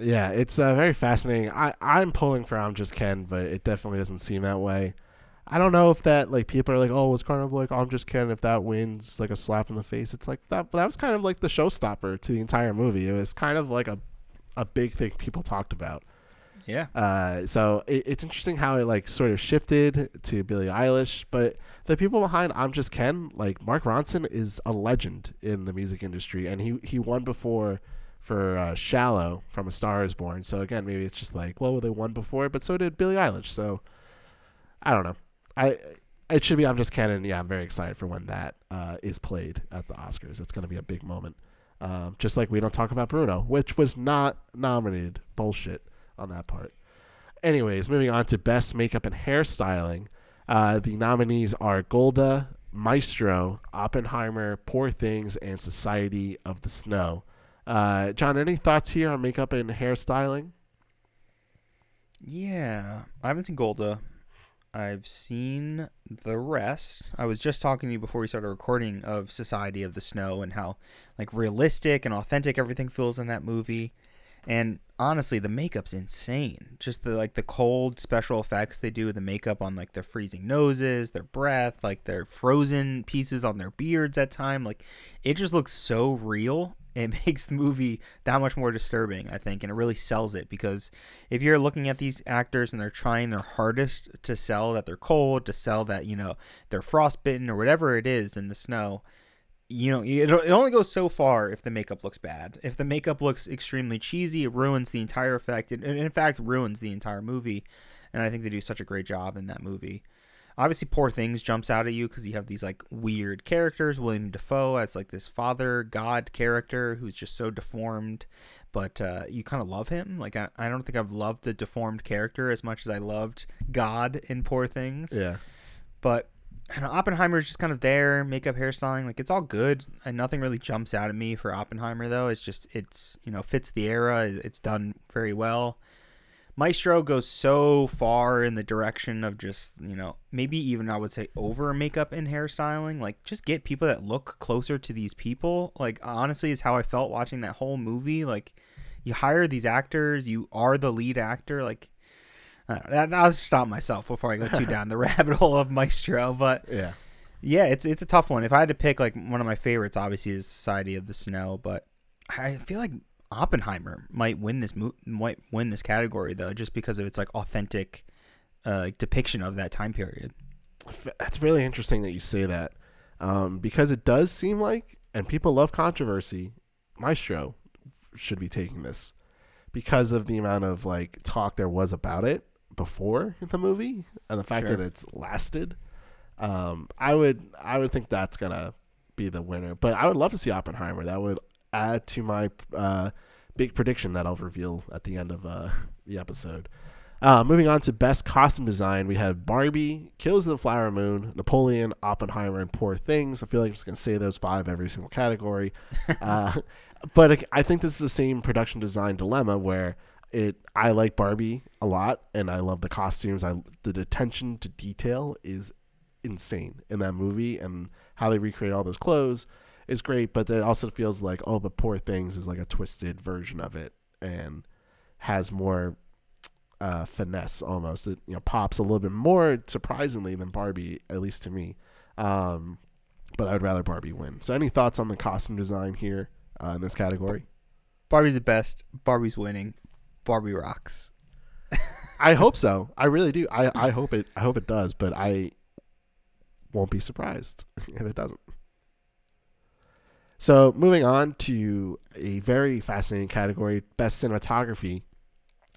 Yeah, it's uh, very fascinating. I I'm pulling for I'm just Ken, but it definitely doesn't seem that way. I don't know if that like people are like, oh, it's kind of like I'm just Ken. If that wins, like a slap in the face. It's like that. That was kind of like the showstopper to the entire movie. It was kind of like a a big thing people talked about. Yeah. Uh, so it, it's interesting how it like sort of shifted to Billie Eilish, but the people behind I'm Just Ken, like Mark Ronson, is a legend in the music industry, and he he won before for uh, "Shallow" from A Star Is Born. So again, maybe it's just like, well, they won before, but so did Billie Eilish. So I don't know. I it should be I'm Just and yeah, I'm very excited for when that uh, is played at the Oscars. It's going to be a big moment. Um, just like we don't talk about Bruno, which was not nominated. Bullshit on that part. Anyways, moving on to best makeup and hairstyling. Uh, the nominees are Golda, Maestro, Oppenheimer, Poor Things, and Society of the Snow. Uh, Jon, any thoughts here on makeup and hairstyling? Yeah, I haven't seen Golda. I've seen the rest. I was just talking to you before we started recording of Society of the Snow and how like realistic and authentic everything feels in that movie. And honestly, the makeup's insane. Just the like the cold special effects they do with the makeup on like their freezing noses, their breath, like their frozen pieces on their beards at time. Like it just looks so real. It <laughs> makes the movie that much more disturbing, I think, and it really sells it because if you're looking at these actors and they're trying their hardest to sell that they're cold, to sell that, you know, they're frostbitten or whatever it is in the snow, you know, it, only goes so far if the makeup looks bad. If the makeup looks extremely cheesy, it ruins the entire effect. It, in fact, ruins the entire movie. And I think they do such a great job in that movie. Obviously, Poor Things jumps out at you because you have these like weird characters. Willem Dafoe as like this father god character who's just so deformed, but uh, you kind of love him. Like I, I don't think I've loved a deformed character as much as I loved God in Poor Things. Yeah. But know Oppenheimer is just kind of there, makeup, hairstyling, like it's all good, and nothing really jumps out at me for Oppenheimer though. It's just it's you know fits the era, it's done very well. Maestro goes so far in the direction of just you know maybe even I would say over makeup and hairstyling, like just get people that look closer to these people. Like honestly, is how I felt watching that whole movie. Like you hire these actors, you are the lead actor, like I'll stop myself before I go too <laughs> down the rabbit hole of Maestro. But Yeah. yeah, it's it's a tough one. If I had to pick like one of my favorites, obviously is Society of the Snow. But I feel like Oppenheimer might win this mo- might win this category though, just because of its like authentic uh, depiction of that time period. That's really interesting that you say that, um, because it does seem like, and people love controversy. Maestro should be taking this because of the amount of like talk there was about it before the movie and the fact Sure. that it's lasted. Um, I would I would think that's gonna be the winner, but I would love to see Oppenheimer. That would add to my uh, big prediction that I'll reveal at the end of uh, the episode. Uh, moving on to best costume design, we have Barbie, Kills of the Flower Moon, Napoleon, Oppenheimer, and Poor Things. I feel like I'm just gonna say those five every single category. <laughs> uh, but I- I think this is the same production design dilemma where it. I like Barbie a lot, and I love the costumes. I the attention to detail is insane in that movie, and how they recreate all those clothes is great. But it also feels like oh, but Poor Things is like a twisted version of it, and has more uh, finesse almost. It you know pops a little bit more surprisingly than Barbie, at least to me. Um, but I would rather Barbie win. So, any thoughts on the costume design here uh, in this category? Barbie's the best. Barbie's winning. Barbie rocks. I hope so. <laughs> I really do. I, I hope it. I hope it does. But I won't be surprised <laughs> if it doesn't. So, moving on to a very fascinating category: best cinematography.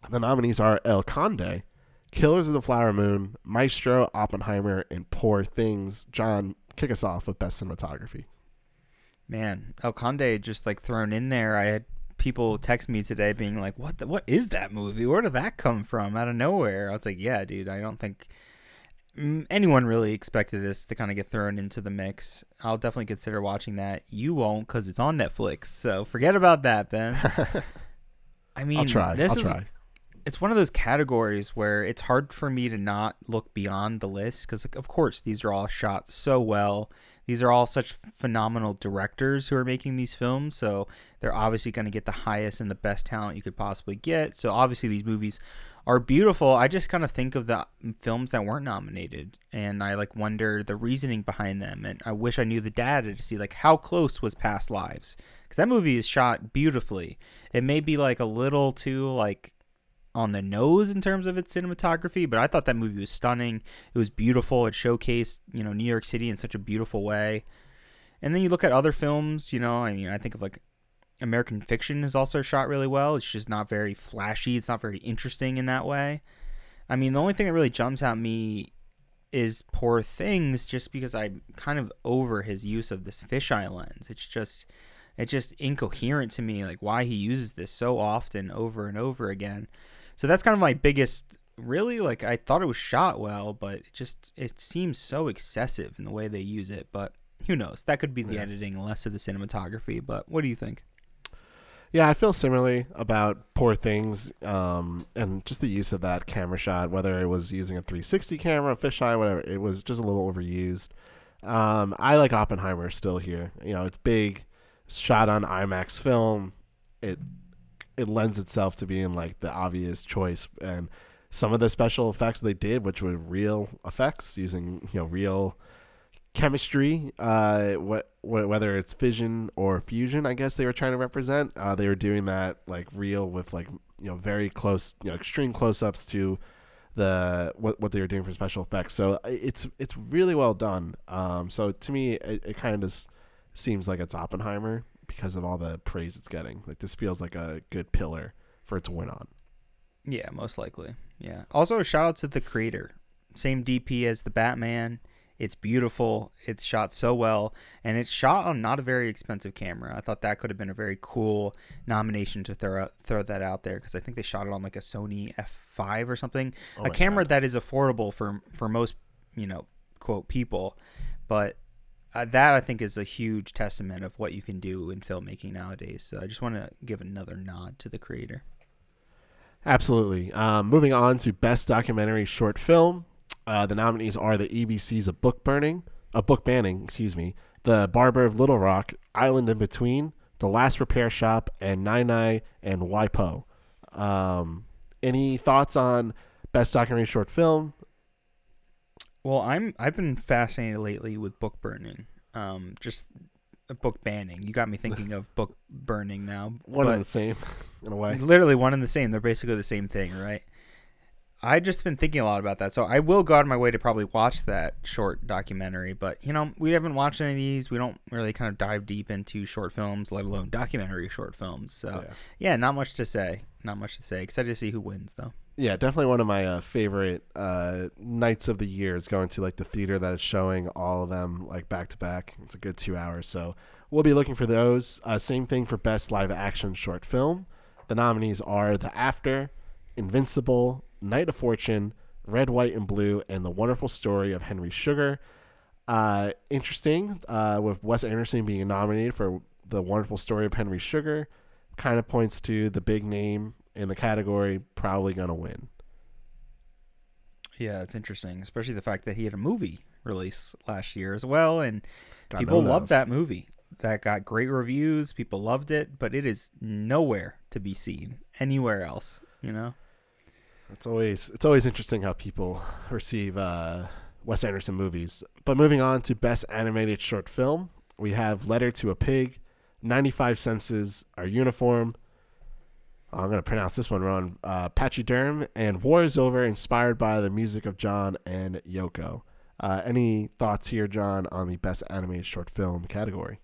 The nominees are El Conde, Killers of the Flower Moon, Maestro, Oppenheimer, and Poor Things. Jon, kick us off with best cinematography. Man, El Conde just like thrown in there. I had people text me today being like, "What the, what is that movie? Where did that come from out of nowhere?" I was like, "Yeah, dude, I don't think anyone really expected this to kind of get thrown into the mix. I'll definitely consider watching that. You won't cuz it's on Netflix. So forget about that, Ben." <laughs> I mean, I'll try. This I'll is, try. it's one of those categories where it's hard for me to not look beyond the list because like, of course these are all shot so well these are all such phenomenal directors who are making these films so they're obviously going to get the highest and the best talent you could possibly get so obviously these movies are beautiful i just kind of think of the mm, films that weren't nominated and i like wonder the reasoning behind them and i wish i knew the data to see like how close was past lives because that movie is shot beautifully it may be like a little too like on the nose in terms of its cinematography, but I thought that movie was stunning. It was beautiful. It showcased, you know, New York City in such a beautiful way. And then you look at other films, you know, I mean, I think of like American Fiction is also shot really well. It's just not very flashy. It's not very interesting in that way. I mean, the only thing that really jumps out at me is Poor Things, just because I'm kind of over his use of this fisheye lens. It's just, it's just incoherent to me, like why he uses this so often over and over again. So that's kind of my biggest. Really, like I thought it was shot well, but it just it seems so excessive in the way they use it. But who knows? That could be the Yeah. editing, less of the cinematography. But what do you think? Yeah, I feel similarly about Poor Things, um, and just the use of that camera shot, whether it was using a 360 camera, fisheye, whatever, it was just a little overused. Um, I like Oppenheimer still here. You know, it's big, shot on IMAX film. It it lends itself to being like the obvious choice, and some of the special effects they did, which were real effects using you know real chemistry, uh, wh- whether it's fission or fusion, I guess they were trying to represent. Uh, they were doing that like real with like you know very close, you know, extreme close-ups to the what what they were doing for special effects. So uh, it's it's really well done. Um, so to me, it, it kind of seems like it's Oppenheimer because of all the praise it's getting. Like this feels like a good pillar for it to win on. Yeah, most likely. Yeah. Also, a shout out to the creator. Same DP as the Batman. It's beautiful. It's shot so well, and it's shot on not a very expensive camera. I thought that could have been a very cool nomination to throw throw that out there because I think they shot it on like a Sony F5 or something, Oh a camera God. that is affordable for for most you know quote people, but uh, that I think is a huge testament of what you can do in filmmaking nowadays. So I just want to give another nod to the creator. Absolutely. Um, moving on to best documentary short film, uh, the nominees are the ABC's A Book Burning, A Book Banning, excuse me, The Barber of Little Rock, Island in Between, The Last Repair Shop, and Nai Nai and Wai Po. Um, any thoughts on best documentary short film? Well, I'm I've been fascinated lately with book burning. Um, just a book banning. You got me thinking of book burning now. One and the same, <laughs> in a way. literally one and the same. They're basically the same thing, right? I just been thinking a lot about that, so I will go out of my way to probably watch that short documentary. But you know, we haven't watched any of these. We don't really kind of dive deep into short films, let alone documentary short films. So Yeah. yeah, not much to say. Not much to say. Excited to see who wins, though. Yeah, definitely one of my uh, favorite uh, nights of the year is going to like the theater that is showing all of them like back to back. It's a good two hours, so we'll be looking for those. Uh, same thing for best live action short film. The nominees are The After, Invincible, Knight of Fortune, Red, White, and Blue, and The Wonderful Story of Henry Sugar. Uh, interesting, uh, with Wes Anderson being nominated for The Wonderful Story of Henry Sugar, kind of points to the big name in the category probably going to win. Yeah, it's interesting, especially the fact that he had a movie release last year as well, and Got people no loved love. that movie. That got great reviews. People loved it, but it is nowhere to be seen anywhere else. You know. It's always it's always interesting how people receive uh, Wes Anderson movies. But moving on to best animated short film, we have Letter to a Pig, 95 Senses, Our Uniform. I'm going to pronounce this one wrong. Uh, Pachyderm and War is Over, inspired by the music of Jon and Yoko. Uh, any thoughts here, John, on the best animated short film category?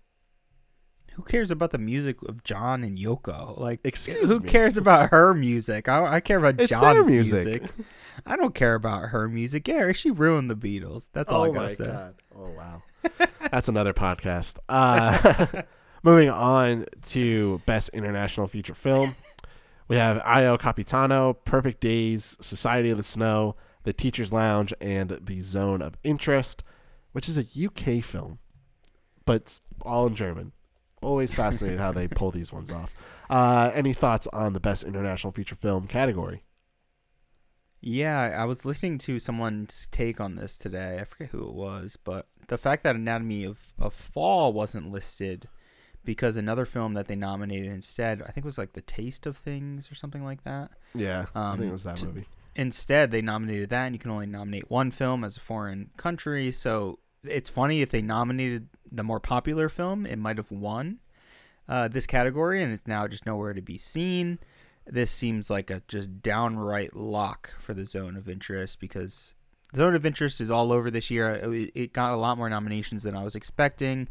Who cares about the music of John and Yoko? Like, Excuse me. who me. cares about her music? I, I care about It's their John's music. music. <laughs> I don't care about her music. Yeah, she ruined the Beatles. That's all I oh gotta my say. god! Oh wow, that's another podcast. Uh, <laughs> moving on to best international feature film, we have Io Capitano, Perfect Days, Society of the Snow, The Teacher's Lounge, and The Zone of Interest, which is a UK film, but it's all in German. Always fascinated how they pull these ones off. Uh, any thoughts on the best international feature film category? Yeah, I was listening to someone's take on this today. I forget who it was, but the fact that Anatomy of, of Fall wasn't listed because another film that they nominated instead, I think was like The Taste of Things or something like that. Yeah, I think Um, it was that movie. Instead, they nominated that, and you can only nominate one film as a foreign country. So it's funny if they nominated the more popular film, it might have won uh, this category, and it's now just nowhere to be seen. this seems like a just downright lock for the Zone of Interest because Zone of Interest is all over this year. It, it got a lot more nominations than I was expecting.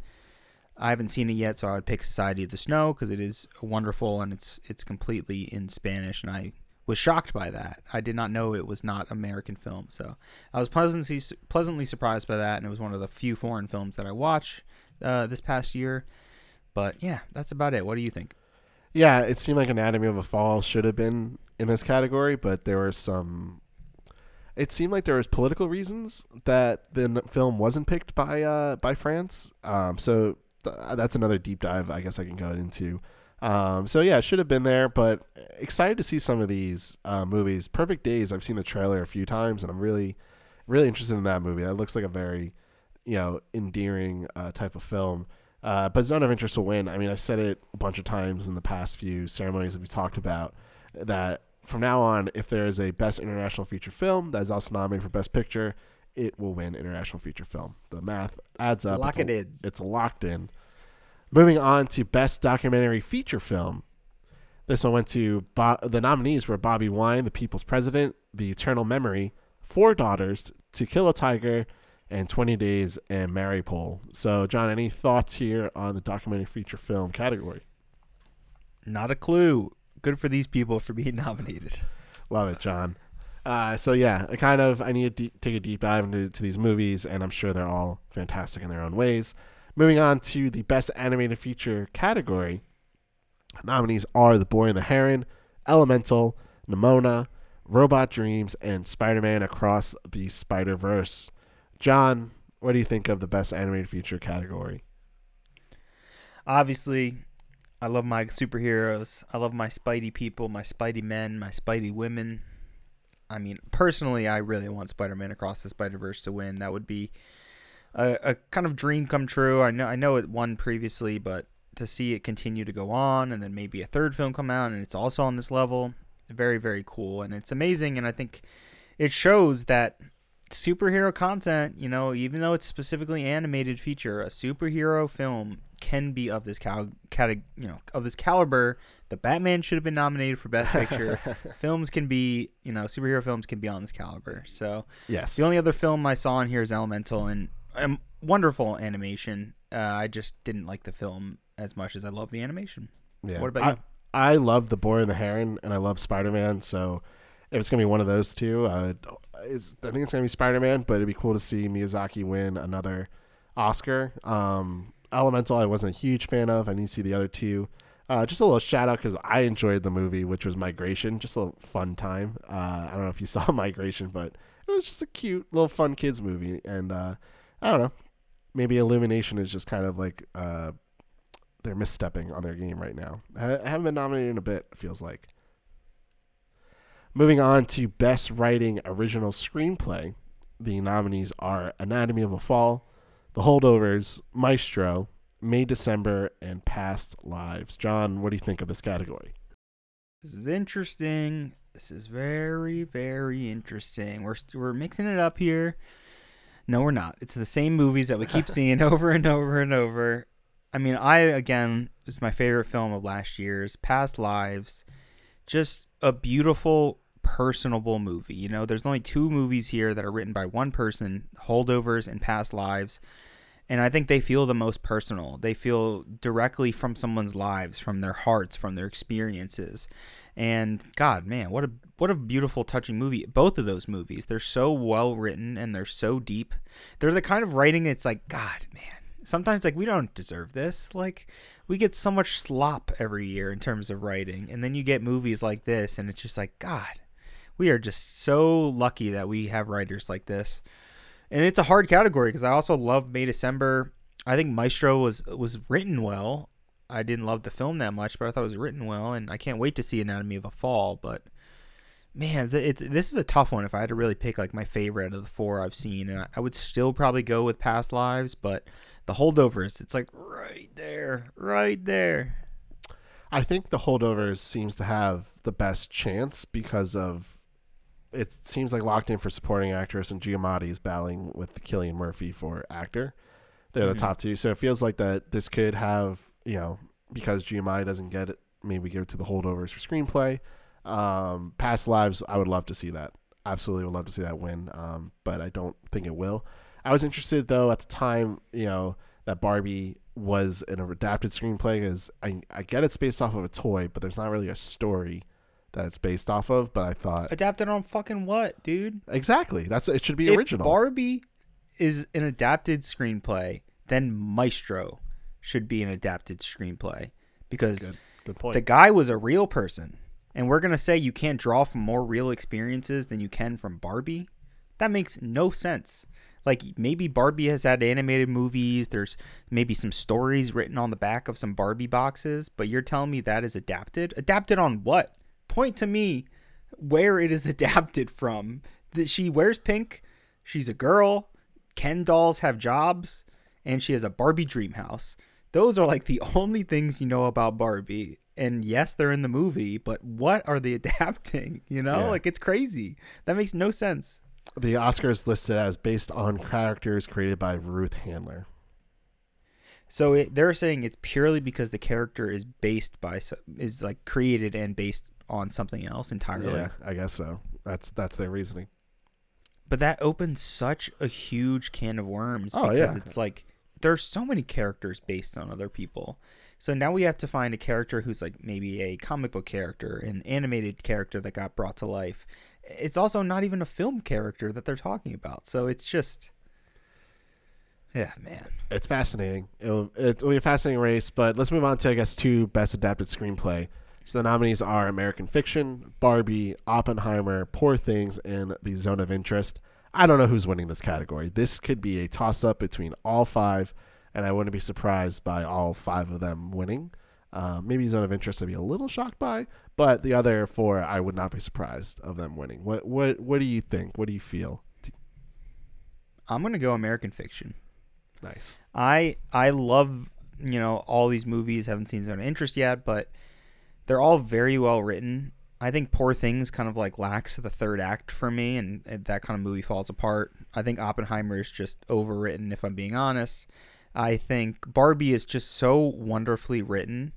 I haven't seen it yet, so I would pick Society of the Snow because it is wonderful and it's it's completely in Spanish, and I was shocked by that. I did not know it was not American film, so I was pleasantly pleasantly surprised by that, and it was one of the few foreign films that I watched uh, this past year. But yeah, that's about it. What do you think? Yeah, it seemed like Anatomy of a Fall should have been in this category, but there were some. It seemed like there was political reasons that the film wasn't picked by uh, by France. Um, so th- that's another deep dive. I guess I can go into. Um, so yeah, it should have been there, but excited to see some of these uh, movies. Perfect Days. I've seen the trailer a few times, and I'm really, really interested in that movie. That looks like a very, you know, endearing uh, type of film. Uh, but Zone of Interest will win. I mean, I've said it a bunch of times in the past few ceremonies that we talked about that from now on, if there is a Best International Feature Film that is also nominated for Best Picture, it will win International Feature Film. The math adds up. Lock it's it a, in. It's locked in. Moving on to Best Documentary Feature Film. This one went to Bo- the nominees were Bobi Wine, The People's President, The Eternal Memory, Four Daughters, To Kill a Tiger, and 20 Days and Mariupol. So, Jon, any thoughts here on the documentary feature film category? Not a clue. Good for these people for being <laughs> nominated. Love it, Jon. Uh, so yeah, I kind of I need to de- take a deep dive into to these movies, and I'm sure they're all fantastic in their own ways. Moving on to the best animated feature category, nominees are The Boy and the Heron, Elemental, Nimona, Robot Dreams, and Spider-Man Across the Spider-Verse. Jon, what do you think of the best animated feature category? Obviously, I love my superheroes. I love my Spidey people, my Spidey men, my Spidey women. I mean, personally, I really want Spider-Man Across the Spider-Verse to win. That would be a, a kind of dream come true. I know I know it won previously, but to see it continue to go on and then maybe a third film come out and it's also on this level, very very cool and it's amazing and I think it shows that superhero content, you know, even though it's specifically animated feature, a superhero film can be of this cal, cate- you know, of this caliber. The Batman should have been nominated for Best Picture. <laughs> films can be, you know, superhero films can be on this caliber. So Yes. the only other film I saw in here is Elemental, and um, wonderful animation. Uh, I just didn't like the film as much as I love the animation. Yeah. What about I, you? I love The Boy and the Heron, and I love Spider Man. So if it's gonna be one of those two, I, would, I think it's gonna be Spider Man. But it'd be cool to see Miyazaki win another Oscar. Um, Elemental, I wasn't a huge fan of. I need to see the other two. Uh, just a little shout out because I enjoyed the movie, which was Migration. Just a little fun time. Uh, I don't know if you <laughs> saw Migration, but it was just a cute little fun kids movie. And uh, I don't know, maybe Illumination is just kind of like uh, they're misstepping on their game right now. I haven't been nominated in a bit. It feels like. Moving on to Best Writing Original Screenplay, the nominees are Anatomy of a Fall, The Holdovers, Maestro, May December, and Past Lives. Jon, what do you think of this category? This is interesting. This is very, very interesting. We're we're mixing it up here. No, we're not. It's the same movies that we keep <laughs> seeing over and over and over. I mean, I again is my favorite film of last year's Past Lives. Just a beautiful, personable movie. You know, there's only two movies here that are written by one person, Holdovers and Past Lives. And I think they feel the most personal. They feel directly from someone's lives, from their hearts, from their experiences. And God, man, what a what a beautiful, touching movie. Both of those movies, they're so well written and they're so deep. They're the kind of writing it's like, God, man. Sometimes like we don't deserve this. Like we get so much slop every year in terms of writing, and then you get movies like this, and it's just like, God, we are just so lucky that we have writers like this. And it's a hard category because I also love May December. I think Maestro was was written well. I didn't love the film that much, but I thought it was written well, and I can't wait to see Anatomy of a Fall. But man, th- it's this is a tough one. If I had to really pick like my favorite out of the four I've seen, and I, I would still probably go with Past Lives, but the holdovers, it's like right there, right there. I think The Holdovers seems to have the best chance because of it seems like locked in for supporting actress and Giamatti is battling with Cillian Murphy for actor. They're Mhm. the top two. So it feels like that this could have, you know, because Giamatti doesn't get it, maybe give it to the holdovers for screenplay. Um, past lives, I would love to see that. Absolutely would love to see that win. Um, but I don't think it will. I was interested though at the time, you know, that Barbie was an adapted screenplay because I, I get it's based off of a toy, but there's not really a story that it's based off of. But I thought Adapted on fucking what, dude? exactly that's it should be If original. Barbie is an adapted screenplay, then Maestro should be an adapted screenplay because Good, good point. the guy was a real person. And we're going to say you can't draw from more real experiences than you can from Barbie? That makes no sense. Like maybe Barbie has had animated movies, there's maybe some stories written on the back of some Barbie boxes, but you're telling me that is adapted? Adapted on what? Point to me where it is <laughs> adapted from. That she wears pink, she's a girl, Ken dolls have jobs, and she has a Barbie dream house. Those are like the <laughs> only things you know about Barbie. And yes, they're in the movie, but what are they <laughs> adapting? You know, Yeah. like it's crazy. That makes no sense. the Oscars listed as based on characters created by Ruth Handler. So it, they're saying it's purely because the character is based by is like created and based on something else entirely. Yeah, I guess so. That's that's their reasoning. But that opens such a huge can of worms Oh, because yeah. it's like there's so many characters based on other people. So now we have to find a character who's like maybe a comic book character, an animated character that got brought to life. It's also not even a film character that they're talking about. So it's just Yeah, man. It's fascinating. It'll, it'll be a fascinating race, but let's move on to, I guess, two best adapted screenplay. So the nominees are American Fiction, Barbie, Oppenheimer, Poor Things, and The Zone of Interest. I don't know who's winning this category. This could be a toss up between all five, and I wouldn't be surprised by all five of them winning. Uh, maybe Zone of Interest I'd be a little shocked by, but the other four I would not be surprised of them winning. What what what do you think? What do you feel? I'm gonna go American Fiction. Nice. I I love you know all these movies. Haven't seen Zone of Interest yet, but they're all very well written. I think Poor Things kind of like lacks the third act for me, and, and that kind of movie falls apart. I think Oppenheimer is just overwritten, if I'm being honest. I think Barbie is just so wonderfully written,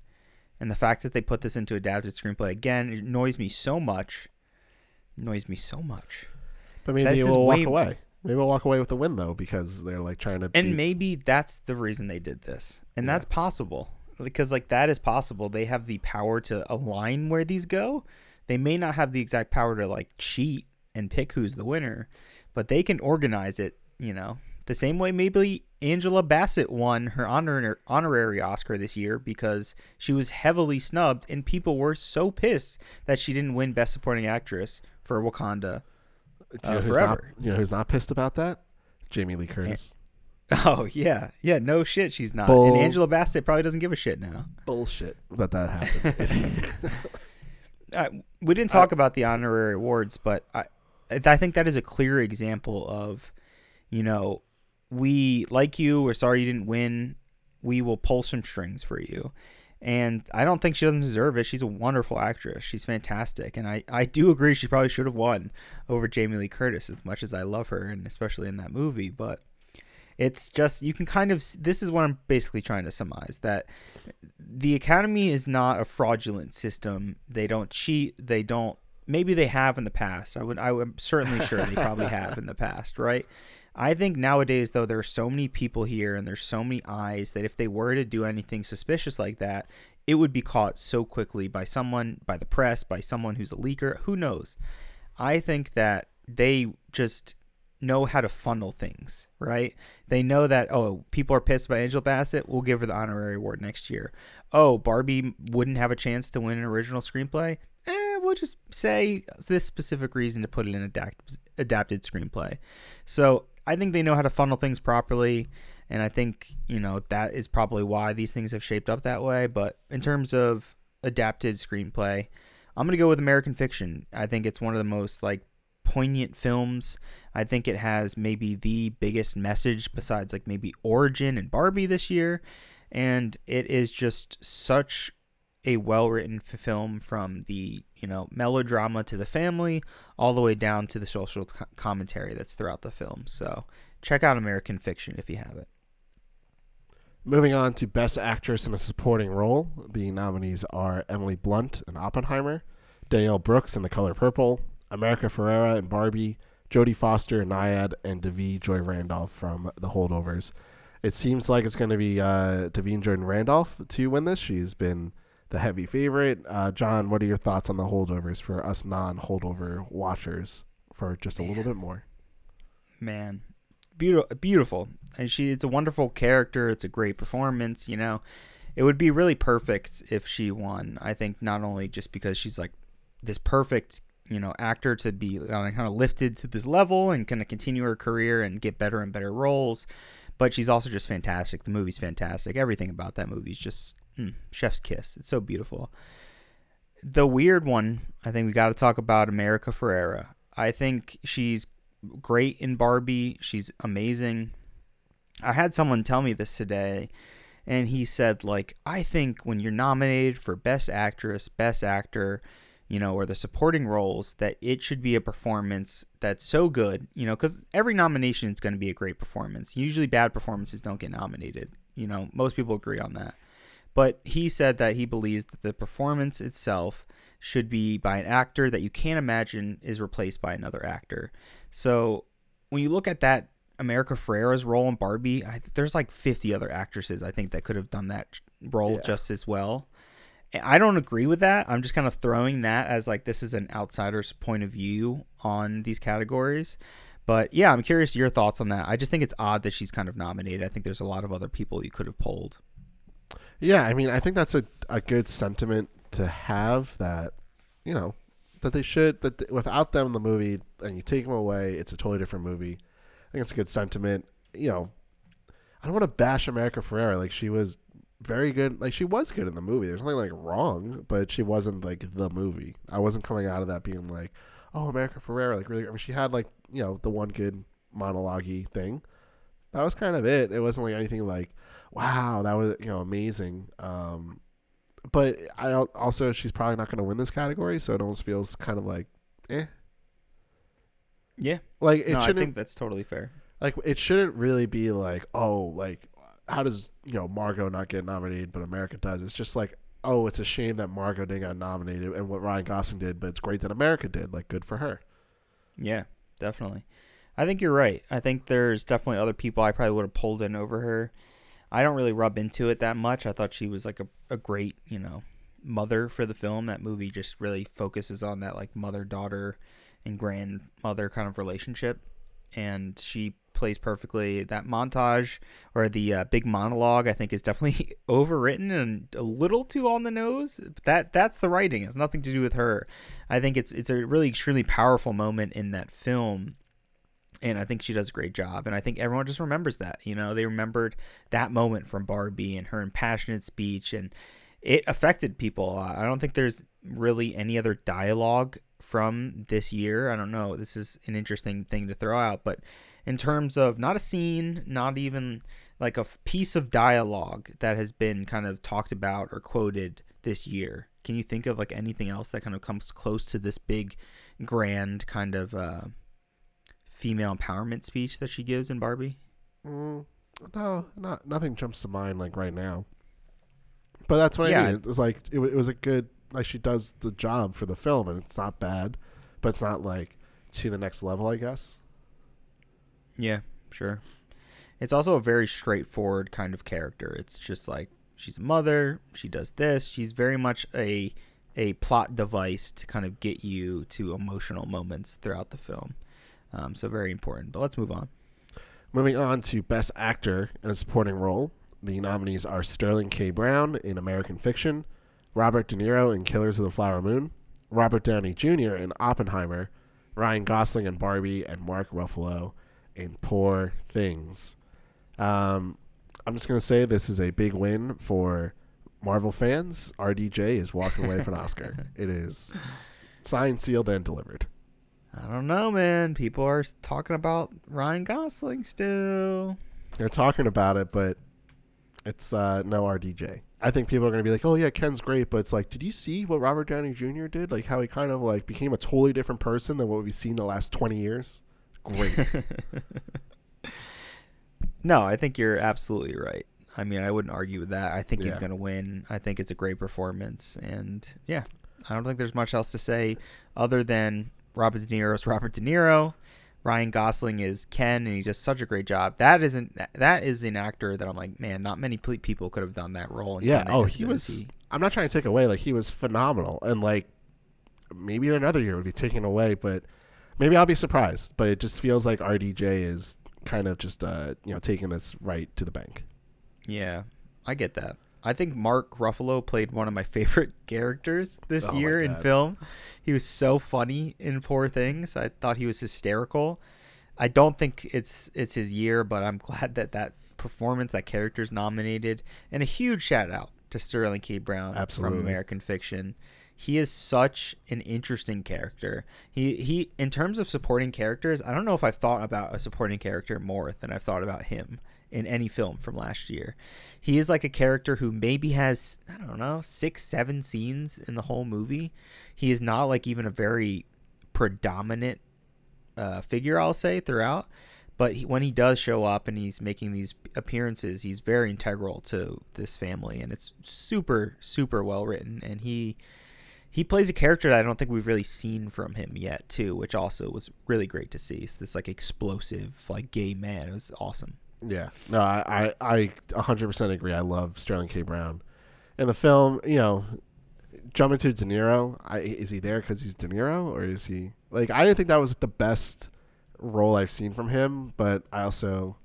and the fact that they put this into adapted screenplay again it annoys me so much. Annoys me so much. But maybe we'll walk way- away. Maybe we'll walk away with the win though, because they're like trying to. and beat- maybe that's the reason they did this and that's possible because like that is possible they have the power to align where these go they may not have the exact power to like cheat and pick who's the winner but they can organize it you know the same way maybe angela bassett won her honor- honorary oscar this year because she was heavily snubbed and people were so pissed that she didn't win best supporting actress for wakanda Do you know uh, who's forever. Not, you know who's not pissed about that? Jamie Lee Curtis. oh yeah yeah no shit she's not Bull- and angela bassett probably doesn't give a shit now Bullshit that that happened. <laughs> uh, we didn't talk about the honorary awards, but I, I think that is a clear example of, you know, we like you. We're sorry you didn't win. We will pull some strings for you. And I don't think she doesn't deserve it. She's a wonderful actress. She's fantastic. And I, I do agree she probably should have won over Jamie Lee Curtis as much as I love her and especially in that movie. But it's just, you can kind of, this is what I'm basically trying to surmise that the academy is not a fraudulent system. They don't cheat. They don't. Maybe they have in the past. I would. I am certainly sure they probably have in the past, right? I think nowadays though there are so many people here and there's so many eyes that if they were to do anything suspicious like that, it would be caught so quickly by someone, by the press, by someone who's a leaker. Who knows? I think that they just know how to funnel things, right? They know that oh, people are pissed by Angel Bassett, we'll give her the honorary award next year. Oh, Barbie wouldn't have a chance to win an original screenplay. Eh, we'll just say this specific reason to put it in adapt- adapted screenplay. So I think they know how to funnel things properly, and I think you know that is probably why these things have shaped up that way. But in terms of adapted screenplay, I'm gonna go with American Fiction. I think it's one of the most like poignant films. I think it has maybe the biggest message besides like maybe Origin and Barbie this year, and it is just such a well-written f- film from the you know melodrama to the family all the way down to the social co- commentary that's throughout the film so check out american fiction if you have it Moving on to Best Actress in a Supporting Role, the nominees are Emily Blunt in Oppenheimer, Danielle Brooks in The Color Purple, America Ferrera in Barbie, Jodie Foster in Nyad, and Da'Vine Joy Randolph from The Holdovers. It seems like it's going to be uh, Da'Vine Jordan Randolph to win this. She's been the heavy favorite. Uh, Jon, what are your thoughts on the holdovers for us non holdover watchers for just a little bit more? Man, beautiful, beautiful. And she, it's a wonderful character. It's a great performance. You know, it would be really perfect if she won. I think not only just because she's like this perfect, you know, actor to be uh, kind of lifted to this level and kind of continue her career and get better and better roles, but she's also just fantastic. The movie's fantastic. Everything about that movie is just mm, chef's kiss. It's so beautiful. The weird one, I think we got to talk about America Ferrera. I think she's great in Barbie. She's amazing. I had someone tell me this today, and he said, like, I think when you're nominated for Best Actress, Best Actor, you know, or the supporting roles, that it should be a performance that's so good, you know, because every nomination is going to be a great performance. Usually bad performances don't get nominated. You know, most people agree on that. But he said that he believes that the performance itself should be by an actor that you can't imagine is replaced by another actor. So when you look at that America Ferrera's role in Barbie, I, there's like 50 other actresses I think that could have done that role yeah. just as well. I don't agree with that. I'm just kind of throwing that as like this is an outsider's point of view on these categories. But yeah, I'm curious your thoughts on that. I just think it's odd that she's kind of nominated. I think there's a lot of other people you could have pulled. Yeah, I mean, I think that's a, a good sentiment to have that, you know, that they should, that th- without them in the movie and you take them away, it's a totally different movie. I think it's a good sentiment. You know, I don't want to bash America Ferrera. Like, she was very good. Like she was good in the movie. There's nothing like wrong, but she wasn't like the movie. I wasn't coming out of that being like, oh, America Ferrera, like really. I mean, she had like you know the one good monologue thing. That was kind of it. It wasn't like anything like, wow, that was you know amazing. Um, but I also she's probably not going to win this category, so it almost feels kind of like, eh. Yeah. Like it no, shouldn't. I think that's totally fair. Like it shouldn't really be like, oh, like how does you know Margot not get nominated but America does? It's just like oh, it's a shame that Margot didn't get nominated and what Ryan Gosling did, but it's great that America did. Like good for her. Yeah, definitely. I think you're right. I think there's definitely other people I probably would have pulled in over her. I don't really rub into it that much. I thought she was like a, a great, you know, mother for the film. That movie just really focuses on that like mother daughter and grandmother kind of relationship. And she plays perfectly. That montage or the uh, big monologue, I think, is definitely <laughs> overwritten and a little too on the nose. But that that's the writing. It's nothing to do with her. I think it's it's a really extremely powerful moment in that film. And I think she does a great job. And I think everyone just remembers that. You know, they remembered that moment from Barbie and her impassionate speech. And it affected people. I don't think there's really any other dialogue from this year. I don't know. This is an interesting thing to throw out, but in terms of not a scene, not even like a piece of dialogue that has been kind of talked about or quoted this year. Can you think of like anything else that kind of comes close to this big, grand kind of uh, female empowerment speech that she gives in Barbie? Mm, no, not nothing jumps to mind like right now. But that's what yeah. I mean. It was like it, it was a good like she does the job for the film, and it's not bad, but it's not like to the next level, I guess. Yeah, sure. It's also a very straightforward kind of character. It's just like she's a mother, she does this. She's very much a a plot device to kind of get you to emotional moments throughout the film. Um, so very important. But let's move on. Moving on to Best Actor in a Supporting Role. The nominees are Sterling K. Brown in American Fiction, Robert De Niro in Killers of the Flower Moon, Robert Downey Jr. in Oppenheimer, Ryan Gosling in Barbie, and Mark Ruffalo in Poor Things. Um, I'm just gonna say this is a big win for Marvel fans. RDJ is walking away with an Oscar. <laughs> It is signed, sealed, and delivered. I don't know, man. People are talking about Ryan Gosling still. They're talking about it, but it's uh, no RDJ. I think people are going to be like, "Oh yeah, Ken's great," but it's like, did you see what Robert Downey Jr. did? Like how he kind of like became a totally different person than what we've seen the last twenty years great. <laughs> no, I think you're absolutely right. I mean, I wouldn't argue with that. I think yeah. he's going to win. I think it's a great performance, and yeah, I don't think there's much else to say other than Robert De Niro's Robert De Niro. Ryan Gosling is Ken, and he does such a great job. That isn't that is an actor that I'm like, man, not many people could have done that role. Yeah. it Oh, he was. he- I'm not trying to take away. Like he was phenomenal, and like maybe another year would be taken away, but maybe I'll be surprised. But it just feels like RDJ is kind of just uh you know taking this right to the bank. Yeah, I get that. I think Mark Ruffalo played one of my favorite <laughs> characters this Oh year in film. He was so funny in Poor Things. I thought he was hysterical. I don't think it's it's his year, but I'm <laughs> glad that that performance, that character's nominated. And a huge shout out to Sterling K. Brown Absolutely. from American Fiction. He is such an interesting character. He he in terms of supporting characters, I don't know if I've thought about a supporting character more than I've thought about him in any film from last year. He is like a character who maybe has, I don't know, 6 7 scenes in the whole movie. He is not like even a very predominant uh, figure, I'll say, throughout. But he, when he does show up and he's making these appearances, he's very integral to this family, and it's super, super well written. And he he plays a character that I don't think we've really seen from him yet, too, which also was really great to see. It's this like explosive, like gay man. It was awesome. Yeah. No, I, I, I 100% agree. I love Sterling K. Brown. In the film, you know, jumping to De Niro, I, is he there because he's De Niro or is he like? I didn't think that was the best role I've seen from him, but I also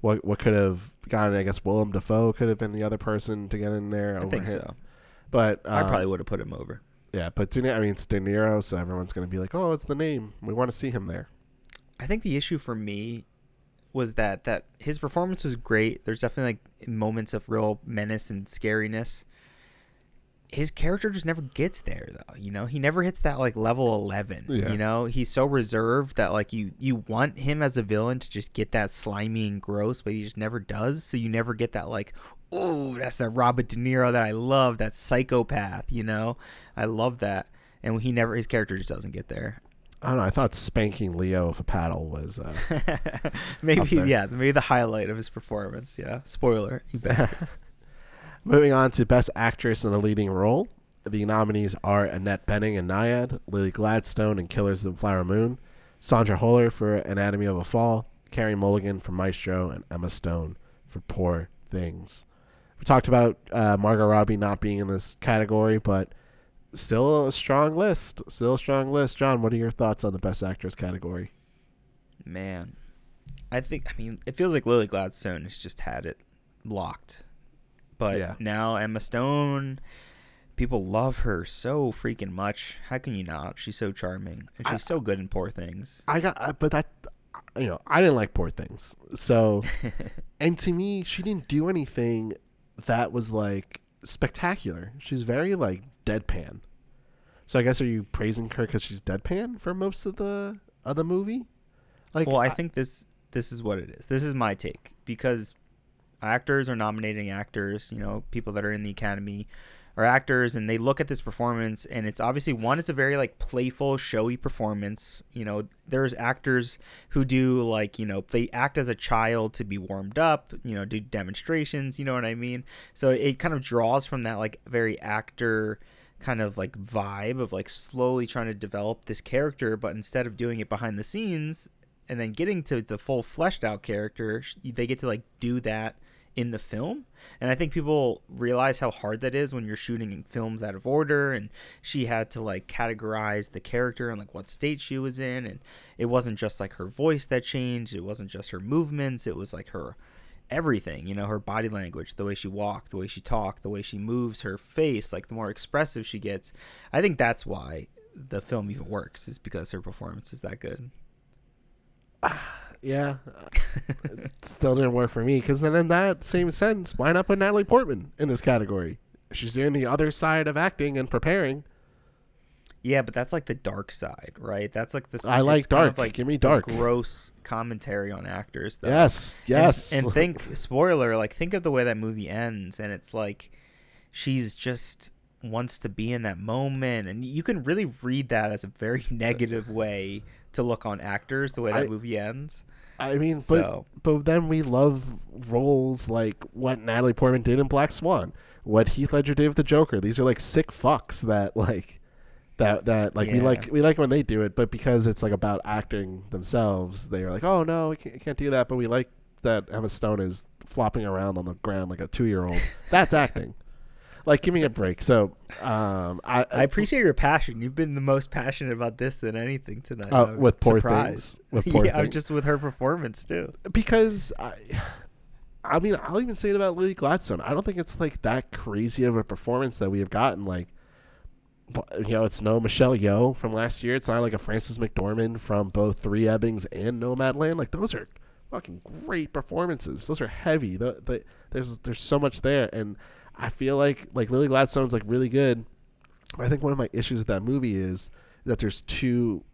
what what could have gotten? I guess Willem Dafoe could have been the other person to get in there. I think him. so. But I um, probably would have put him over. yeah. But De Niro, I mean, it's De Niro, so everyone's gonna be like, oh, it's the name. We want to see him there. I think the issue for me was that that his performance was great. There's definitely like moments of real menace and scariness. His character just never gets there though. You know, he never hits that like level 11. Yeah. You know, he's so reserved that like you you want him as a villain to just get that slimy and gross, but he just never does. So you never get that like, oh, that's that Robert De Niro that I love, that psychopath. You know, I love that. And he never his character just doesn't get there. I don't know. I thought spanking Leo with a paddle was. Uh, <laughs> maybe yeah, maybe the highlight of his performance. Yeah, spoiler. <laughs> Moving on to Best Actress in a Leading Role. The nominees are Annette Bening in Nyad, Lily Gladstone in Killers of the Flower Moon, Sandra Holler for Anatomy of a Fall, Carey Mulligan for Maestro, and Emma Stone for Poor Things. We talked about uh, Margot Robbie not being in this category, but still a strong list. Still a strong list. Jon, what are your thoughts on the Best Actress category? Man, I think I mean it feels like Lily Gladstone has just had it locked, but Yeah. now Emma Stone. People love her so freaking much. How can you not? She's so charming, and she's so good in Poor Things. I got, uh, but that, you know, I didn't like Poor Things. So, <laughs> and to me, she didn't do anything that was like spectacular. She's very like deadpan. So I guess are you praising her because she's deadpan for most of the of the movie? Like, well, I think this this is what it is. This is my take because actors are nominating actors. You know, people that are in the academy are actors, and they look at this performance, and it's obviously one. It's a very like playful, showy performance. You know, there's actors who do like you know they act as a child to be warmed up. You know, do demonstrations. You know what I mean? So it kind of draws from that like very actor kind of like vibe of like slowly trying to develop this character but instead of doing it behind the scenes and then getting to the full fleshed out character they get to like do that in the film. And i think people realize how hard that is when you're shooting films out of order and she had to like categorize the character and like what state she was in. And it wasn't just like her voice that changed. It wasn't just her movements. It was like her everything you know her body language the way she walked the way she talked the way she moves her face like the more expressive she gets i think that's why the film even works is because her performance is that good <sighs> yeah, still didn't work for me. Because then, in that same sense, why not put Natalie Portman in this category? She's doing the other side of acting and preparing. Yeah, but that's like the dark side, right? That's like the. I like it's kind of dark. Like, give me dark. Gross commentary on actors. Though. Yes, yes. And, think <laughs> <laughs> spoiler, like think of the way that movie ends, and it's like she's just wants to be in that moment, and you can really read that as a very <laughs> negative way to look on actors. The way that I- movie ends. I mean, but So- but then we love roles like what Natalie Portman did in Black Swan, what Heath Ledger did with the Joker. These are like sick fucks that like That that like we Yeah. like we like when they do it, but because it's like about acting themselves, they are like, oh no, we can't, we can't do that. But we like that Emma Stone is flopping around on the ground like a two year old. <laughs> That's acting. Like, give me a break. So, um, I, I appreciate your passion. You've been the most passionate about this than anything tonight. Uh, I'm with Poor surprised. Things. With <laughs> Poor yeah, Things. just with her performance too. because I, I mean, I'll even say it about Lily Gladstone. I don't think it's like that crazy of a performance that we have gotten. Like, you know, it's no Michelle Yeoh from last year. It's not like a Frances McDormand from both Three Ebbings and Nomadland. Like, those are fucking great performances. Those are heavy. The, the, there's there's so much there, and I feel like like Lily Gladstone's like really good. I think one of my issues with that movie is that there's too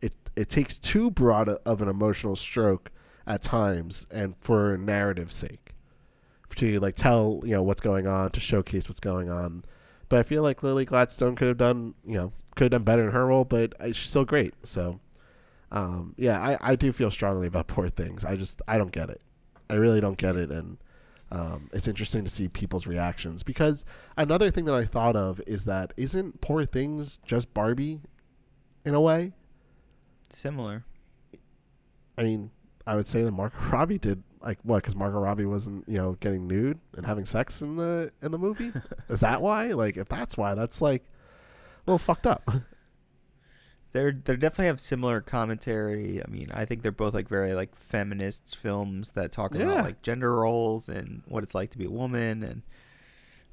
it it takes too broad of an emotional stroke at times and for narrative sake to like tell you know what's going on to showcase what's going on but i feel like lily gladstone could have done you know could have done better in her role but uh, she's still great so um yeah i i do feel strongly about <laughs> poor things i just i don't get it i really don't get it and um, it's interesting to see people's reactions because another thing that I thought of is that isn't Poor Things just Barbie in a way? Similar. I mean, I would say that Margot <laughs> Robbie did like what? Because Margot Robbie wasn't, you know, getting nude and having sex in the in the movie. <laughs> Is that why? Like, if that's why, that's like a little fucked up. <laughs> They're they definitely have similar commentary. I mean, I think they're both like very like feminist films that talk Yeah. about like gender roles and what it's like to be a woman and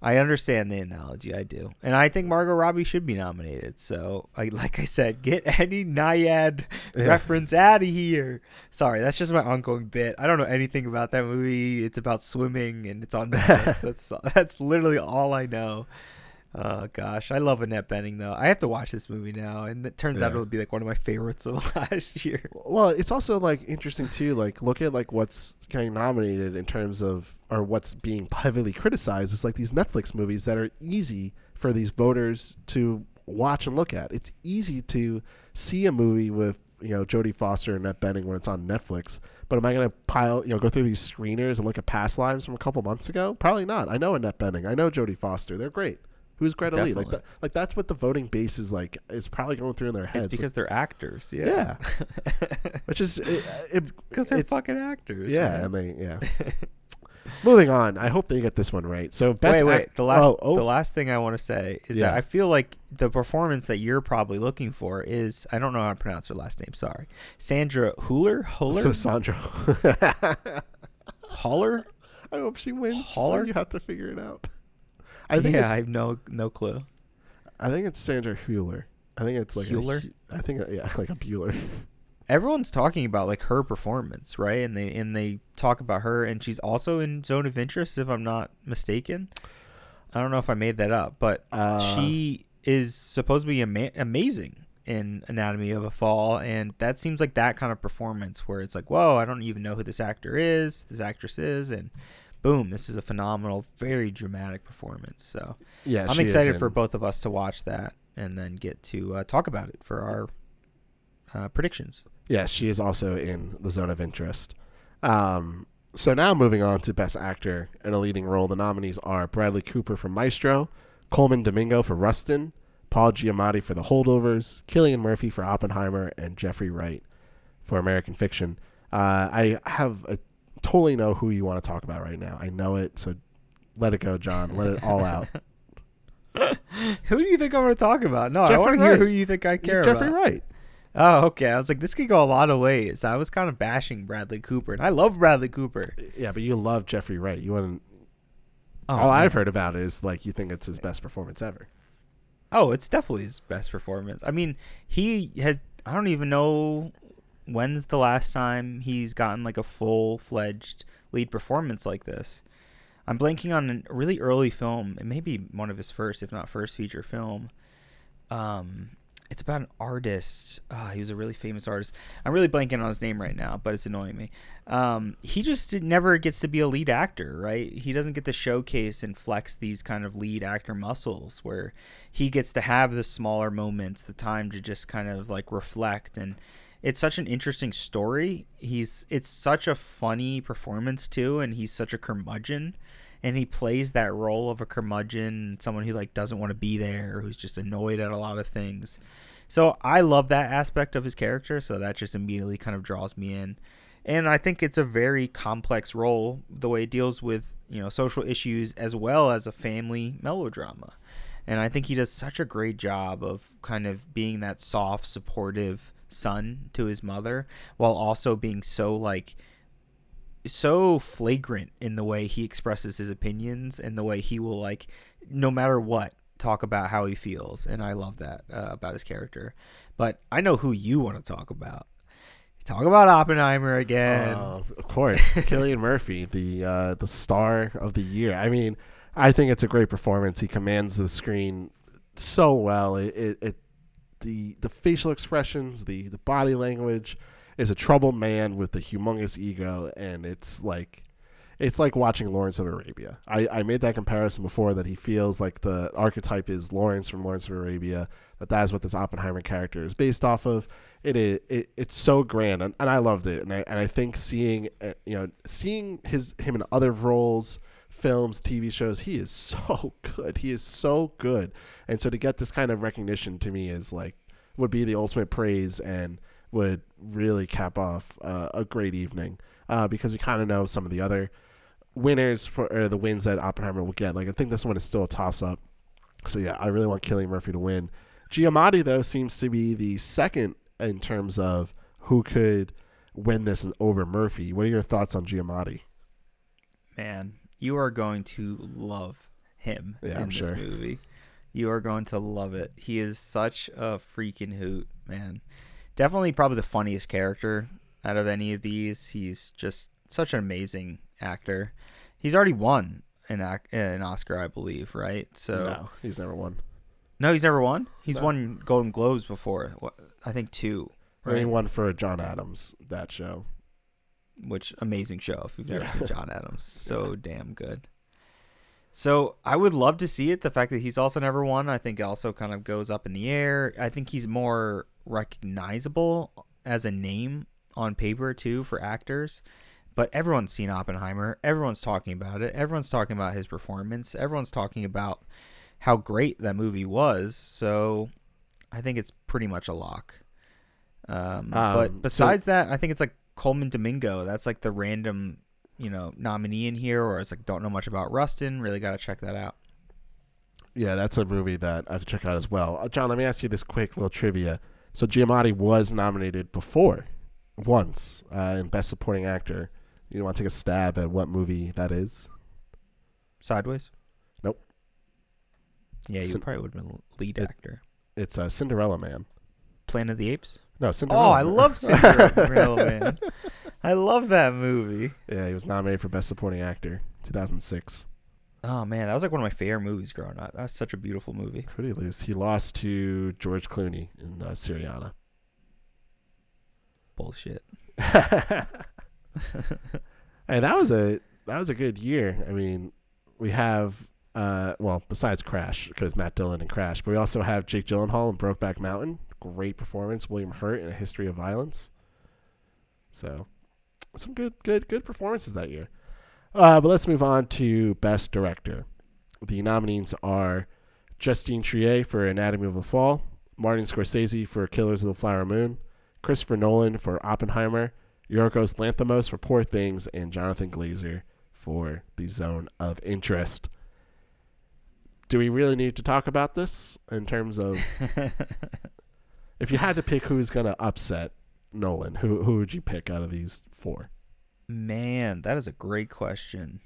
I understand the analogy, I do. And I think Margot Robbie should be nominated. So, I like I said, get any Nyad Yeah. reference out of here. Sorry, that's just my ongoing bit. I don't know anything about that movie. It's about swimming and it's on Netflix. <laughs> that's that's literally all I know. Oh gosh, I love Annette Bening though. I have to watch this movie now, and it turns out it'll be like one of my favorites of <laughs> last year. Well, it's also like interesting too. Like, look at like what's getting nominated in terms of, or what's being heavily criticized is like these Netflix movies that are easy for these voters to watch and look at. It's easy to see a movie with you know Jodie Foster and Annette Bening when it's on Netflix. But am I going to pile, you know, go through these screeners and look at past lives from a couple months ago? Probably not. I know Annette Bening. I know Jodie Foster. They're great. Who's Greta Lee? Like, Definitely. that, like that's what the voting base is like. Is probably going through in their heads. It's because they're actors. Yeah, <laughs> which is it, it, because they're fucking actors. yeah, I mean, yeah. Moving on. I hope they get this one right. So best. wait, wait. act- The last, oh, oh, the last thing I want to say is Yeah. that I feel like the performance that you're probably looking for is I don't know how to pronounce her last name. Sorry, Sandra Huller. Huller. so Sandra. Holler. <laughs> I hope she wins. So Holler? you have to figure it out. I think. yeah, I have no no clue. I think it's Sandra Hewler. I think it's like Hewler? A, Hu- I think uh, yeah, <laughs> like a Bueller. everyone's talking about like her performance, right? And they and they talk about her, and she's also in Zone of Interest, if I'm not mistaken. I don't know if I made that up, but Uh, she is supposed to be ama- amazing in Anatomy of a Fall, and that seems like that kind of performance where it's like, whoa, I don't even know who this actor is, this actress is, and boom, this is a phenomenal, very dramatic performance. So Yeah, I'm excited for both of us to watch that and then get to uh, talk about it for our uh, predictions. Yeah, she is also in the zone of interest. Um, so now moving on to Best Actor in a leading role, the nominees are Bradley Cooper for Maestro, Colman Domingo for Rustin, Paul Giamatti for The Holdovers, Cillian Murphy for Oppenheimer, and Jeffrey Wright for American Fiction. Uh, I have a, totally know who you want to talk about right now. I know it, so let it go, Jon. Let it all out. <laughs> who do you think I'm going to talk about? No, I want to hear who you think I care about? Jeffrey about. Wright. Oh, okay. I was like, this could go a lot of ways. I was kind of bashing Bradley Cooper, and I love Bradley Cooper. Yeah, but you love Jeffrey Wright. You wouldn't. Oh, all man. I've heard about is like you think it's his best performance ever. Oh, it's definitely his best performance. I mean, he has. I don't even know when's the last time he's gotten like a full fledged lead performance like this. I'm blanking on a really early film. It may be one of his first, if not first, feature film. Um, it's about an artist. Uh, he was a really famous artist. I'm really blanking on his name right now, but it's annoying me. Um, he just never gets to be a lead actor, right? He doesn't get to showcase and flex these kind of lead actor muscles where he gets to have the smaller moments, the time to just kind of like reflect and it's such an interesting story. He's it's such a funny performance too and he's such a curmudgeon and he plays that role of a curmudgeon, someone who like doesn't want to be there, who's just annoyed at a lot of things. So I love that aspect of his character, so that just immediately kind of draws me in. And I think it's a very complex role, the way it deals with, you know, social issues as well as a family melodrama. And I think he does such a great job of kind of being that soft, supportive son to his mother while also being so like so flagrant in the way he expresses his opinions and the way he will like no matter what talk about how he feels and i love that uh, about his character but i know who you want to talk about talk about oppenheimer again Uh, of course, <laughs> Cillian Murphy, the uh, the star of the year. I mean, I think it's a great performance. He commands the screen so well. It, it, it the the facial expressions, the the body language is a troubled man with a humongous ego, and it's like it's like watching Lawrence of Arabia. I, I made that comparison before that he feels like the archetype is Lawrence from Lawrence of Arabia. That that is what this Oppenheimer character is based off of. It is it, it's so grand, and, and I loved it. And I and I think seeing uh, you know seeing his him in other roles, films, TV shows, he is <laughs> so good. He is so good, and so to get this kind of recognition to me is like would be the ultimate praise and would really cap off uh, a great evening uh, because we kind of know some of the other winners for or the wins that Oppenheimer will get. Like I think this one is still a toss up. So yeah, I really want Cillian Murphy to win. Giamatti though seems to be the second in terms of who could win this over Murphy. What are your thoughts on Giamatti? man you are going to love him Yeah, in I'm this sure. movie you are going to love it he is such a freaking hoot man definitely probably the funniest character out of any of these he's just such an amazing actor he's already won an, an oscar i believe right so no, he's never won. No, he's never won. He's No. won Golden Globes before. I think two. Right. He won for John Adams that show. Which amazing show if you've never Yeah. seen John Adams. <laughs> So damn good. So I would love to see it. The fact that he's also never won, I think, also kind of goes up in the air. I think he's more recognizable as a name on paper too for actors. But everyone's seen Oppenheimer. Everyone's talking about it. Everyone's talking about his performance. Everyone's talking about how great that movie was. So I think it's pretty much a lock. Um, Um, but so- besides that, I think it's like Colman Domingo. That's like the random, you know, nominee in here, or it's like don't know much about Rustin. Really got to check that out. Yeah, that's a movie that I have to check out as well. Uh, Jon, let me ask you this quick little trivia. So Giamatti was nominated before, once, uh, in Best Supporting Actor. You want to take a stab at what movie that is? Sideways. Nope. Yeah, you Cin- probably would have been lead It- actor. It's uh, Cinderella Man. Planet of the Apes. No, Cinderella. Oh, I love <laughs> Cinderella Man. I love that movie. Yeah, he was nominated for Best Supporting Actor, 2006. Oh man, that was like one of my favorite movies growing up. That's such a beautiful movie. Pretty loose. He lost to George Clooney in uh, Syriana. Bullshit. <laughs> <laughs> Hey, that was a that was a good year. I mean, we have uh, well, besides Crash, because Matt Dillon and Crash, but we also have Jake Gyllenhaal in Brokeback Mountain. Great performance. William Hurt in A History of Violence. So, some good, good, good performances that year. Uh, but let's move on to Best Director. The nominees are Justine Triet for Anatomy of a Fall, Martin Scorsese for Killers of the Flower Moon, Christopher Nolan for Oppenheimer, Yorgos Lanthimos for Poor Things, and Jonathan Glazer for The Zone of Interest. Do we really need to talk about this in terms of <laughs> if you had to pick who's going to upset Nolan, who who would you pick out of these four? Man, that is a great question.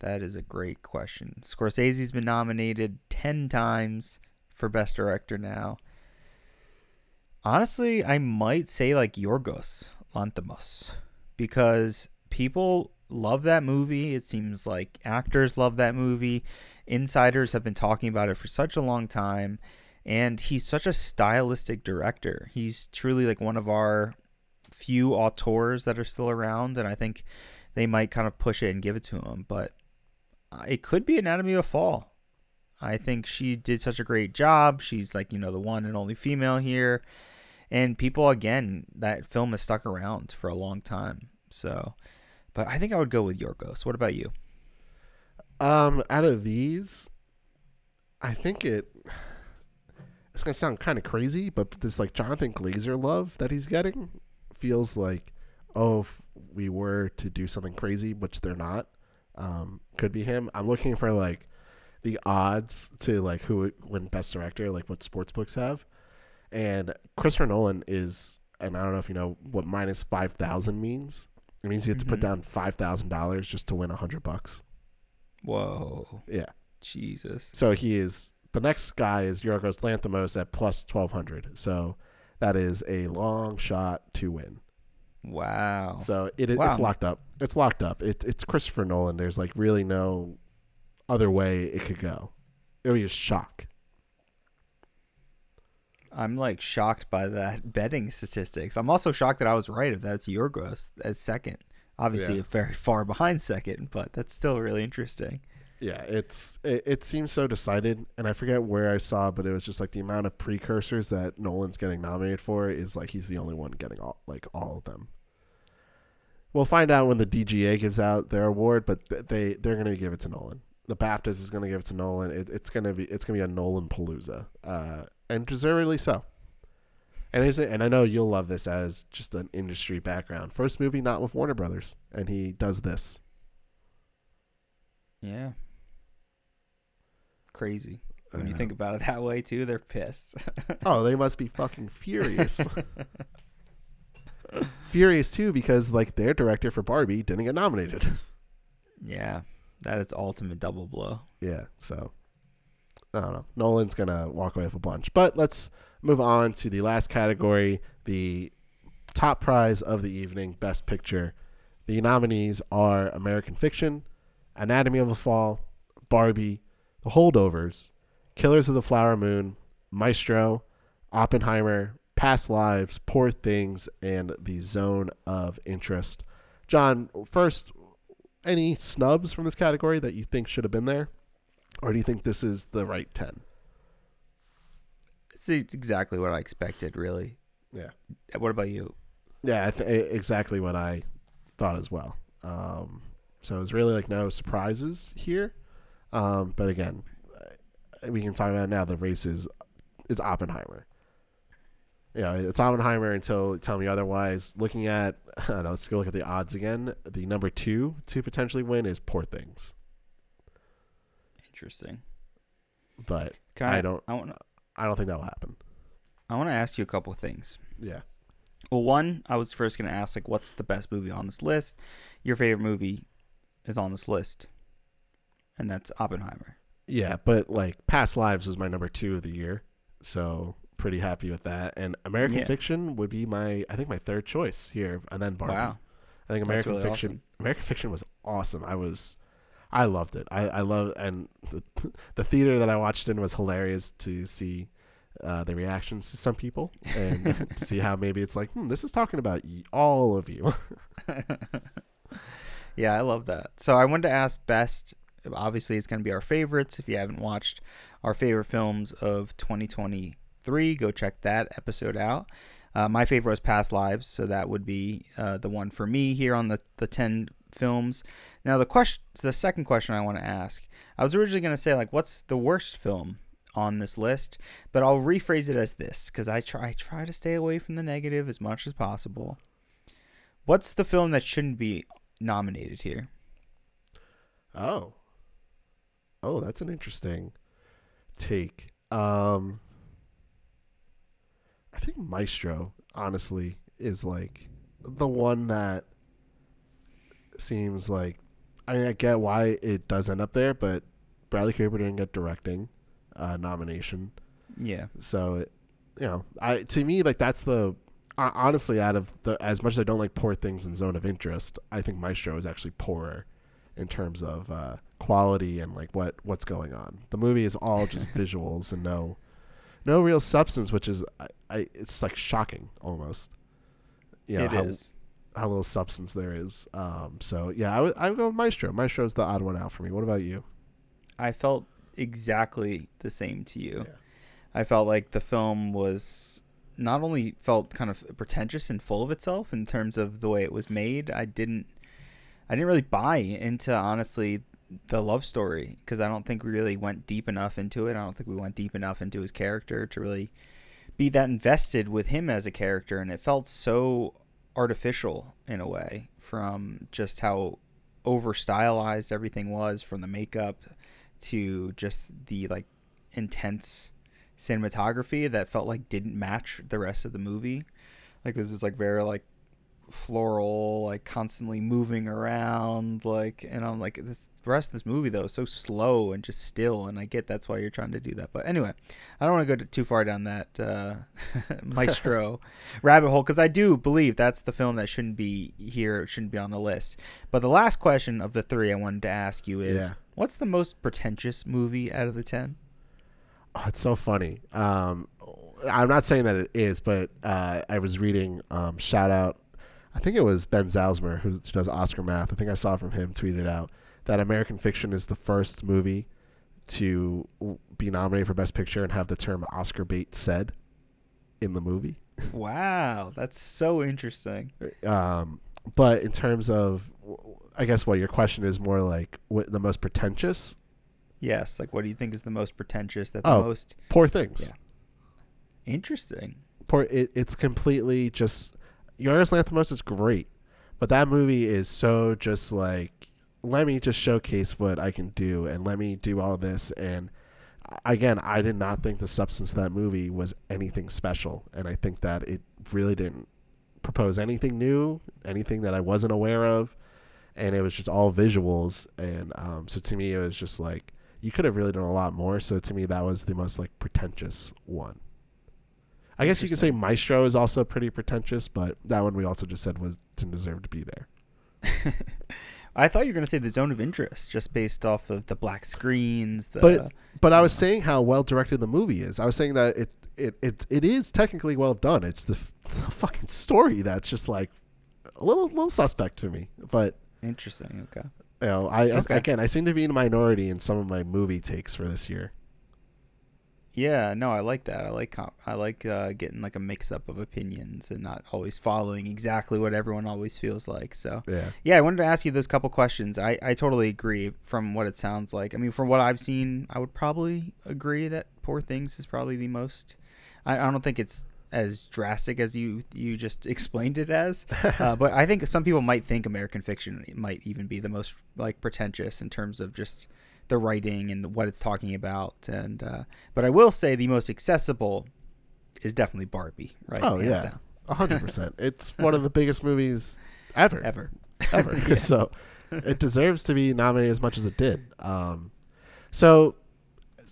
That is a great question. Scorsese's been nominated 10 times for Best Director now. Honestly, I might say like Yorgos Lanthimos because people love that movie. It seems like actors love that movie. Insiders have been talking about it for such a long time. And he's such a stylistic director. He's truly like one of our few auteurs that are still around, and I think they might kind of push it and give it to him. But uh, it could be Anatomy of a Fall. I think she did such a great job. She's like, you know, the one and only female here. And people, again, that film has stuck around for a long time. So, but I think I would go with Yorgos. What about you? Um, out of these, I think it. It's gonna sound kind of crazy, but this like Jonathan Glazer love that he's getting feels like, oh, if we were to do something crazy, which they're not, um, could be him. I'm looking for like the odds to like who win Best Director, like what sports books have, and Christopher Nolan is, and I don't know if you know what minus five thousand means. It means you have to put Mhm. down five thousand dollars just to win a hundred bucks. Whoa. Yeah. Jesus. So he is the next guy is Yorgos Lanthimos at plus twelve hundred. So that is a long shot to win. Wow. So it, Wow. it's locked up. It's locked up. It, it's Christopher Nolan. There's like really no other way it could go. It would be a shock. I'm like shocked by that <laughs> betting statistics. I'm also shocked that I was right if that's Yorgos as second. Obviously, Yeah. very far behind second, but that's still really interesting. Yeah, it's it, it seems so decided, and I forget where I saw, but it was just like the amount of precursors that Nolan's getting nominated for is like he's the only one getting all like all of them. We'll find out when the DGA gives out their award, but th- they they're gonna give it to Nolan. The BAFTA is gonna give it to Nolan. It, it's gonna be it's gonna be a Nolan palooza, uh, and deservedly so. And is it? And I know you'll love this as just an industry background. First movie not with Warner Brothers, and he does this. Yeah. Crazy. When you think about it that way, too, they're pissed. <laughs> Oh, they must be fucking furious. <laughs> furious too because like their director for Barbie didn't get nominated. yeah. That is ultimate double blow. yeah, so I don't know. Nolan's gonna walk away with a bunch. But let's move on to the last category, the top prize of the evening, Best Picture. The nominees are American Fiction, Anatomy of a Fall, Barbie, The Holdovers, Killers of the Flower Moon, Maestro, Oppenheimer, Past Lives, Poor Things, and The Zone of Interest. Jon, first, any snubs from this category that you think should have been there? Or do you think this is the right 10? It's it's exactly what I expected, really. Yeah. What about you? Yeah, th- exactly what I thought as well. Um, so it's really like no surprises here. Um, but again, we can talk about it now. The race is it's Oppenheimer. Yeah, it's Oppenheimer until tell me otherwise. Looking at, <laughs> I don't know, let's go look at the odds again. The number two to potentially win is Poor Things, Interesting. but Can I I, don't- I want. I don't think that'll happen. I want to ask you a couple of things. Yeah, Well, one, I was first going to ask like, what's the best movie on this list? Your favorite movie is on this list, and that's Oppenheimer. yeah, but like Past Lives was my number two of the year, so pretty happy with that. And American Yeah. Fiction would be my, I think my third choice here, and then Barbie. Wow. I think American really Fiction. awesome. American Fiction was awesome. I was, I loved it. I I love and the <laughs> the theater that I watched in was hilarious to see. Uh, the reactions to some people and <laughs> to see how maybe it's like hmm, this is talking about y- all of you <laughs> Yeah, I love that. So I wanted to ask best. Obviously, it's going to be our favorites. If you haven't watched our favorite films of 2023, go check that episode out. Uh, my favorite was Past Lives, so that would be uh, the one for me here on the the 10 films. Now, the question, the second question I want to ask, I was originally going to say like, what's the worst film on this list? But I'll rephrase it as this because I try I try to stay away from the negative as much as possible. What's the film that shouldn't be nominated here? Oh. Oh, that's an interesting take. Um I think Maestro, honestly, is like the one that seems like I mean I get why it does end up there, but Bradley Cooper didn't get directing uh, nomination. Yeah. So it, you know, I to me like that's the hon- honestly out of the as much as I don't like poor things in Zone of Interest, I think Maestro is actually poorer in terms of uh, quality and like what what's going on. The movie is all just <laughs> visuals and no no real substance, which is I, I it's like shocking almost. You know, it how, is. How little substance there is. Um, so yeah, I would I would go with Maestro. Maestro's the odd one out for me. What about you? I felt exactly the same to you. Yeah. I felt like the film was not only felt kind of pretentious and full of itself in terms of the way it was made. I didn't I didn't really buy into honestly the love story because I don't think we really went deep enough into it. I don't think we went deep enough into his character to really be that invested with him as a character, and it felt so artificial in a way from just how over stylized everything was from the makeup to just the like intense cinematography that felt like didn't match the rest of the movie. Like it was just like very like floral, like constantly moving around, like and I'm like this the rest of this movie though is so slow and just still, and I get that's why you're trying to do that. But anyway, I don't want to go too far down that uh, <laughs> maestro <laughs> rabbit hole because I do believe that's the film that shouldn't be here, shouldn't be on the list. But the last question of the three I wanted to ask you is, Yeah. what's the most pretentious movie out of the ten? Oh, it's so funny. Um, I'm not saying that it is, but uh, I was reading. Um, shout out, I think it was Ben Zauzmer who does Oscar math. I think I saw from him tweeted out that American Fiction is the first movie to be nominated for Best Picture and have the term Oscar bait said in the movie. Wow, that's so interesting. Um, but in terms of, I guess what your question is more like what the most pretentious. Yes, like what do you think is the most pretentious? That the Oh. most Poor things. Yeah. interesting. poor it, it's completely just Yorgos Lanthimos is great, but that movie is so just like let me just showcase what I can do and let me do all this. And again I did not think the substance of that movie was anything special. And I think that it really didn't propose anything new, anything that I wasn't aware of. And it was just all visuals. And um, so to me it was just like you could have really done a lot more. So to me that was the most like pretentious one I guess you could say Maestro is also pretty pretentious, but that one we also just said was didn't deserve to be there. <laughs> I thought you were going to say the zone of interest, just based off of the black screens. The, But but I was saying how well directed the movie is. I was saying that it it it, it is technically well done. It's the, <laughs> the fucking story that's just like a little little suspect to me. But interesting. Okay. you know, I Okay. again I seem to be in a minority in some of my movie takes for this year. Yeah. No, I like that. I like com- I like uh, getting like a mix up of opinions and not always following exactly what everyone always feels like. So Yeah. yeah, I wanted to ask you those couple questions. I I totally agree from what it sounds like. I mean, from what I've seen, I would probably agree that Poor Things is probably the most. I, I don't think it's as drastic as you you just <laughs> explained it as, uh, but I think some people might think American Fiction might even be the most like pretentious in terms of just the writing and what it's talking about. And uh, but I will say the most accessible is definitely Barbie, right? Oh Hands yeah, a hundred percent. It's one of the biggest movies ever. <laughs> ever. ever. <laughs> so it deserves to be nominated as much as it did. Um, so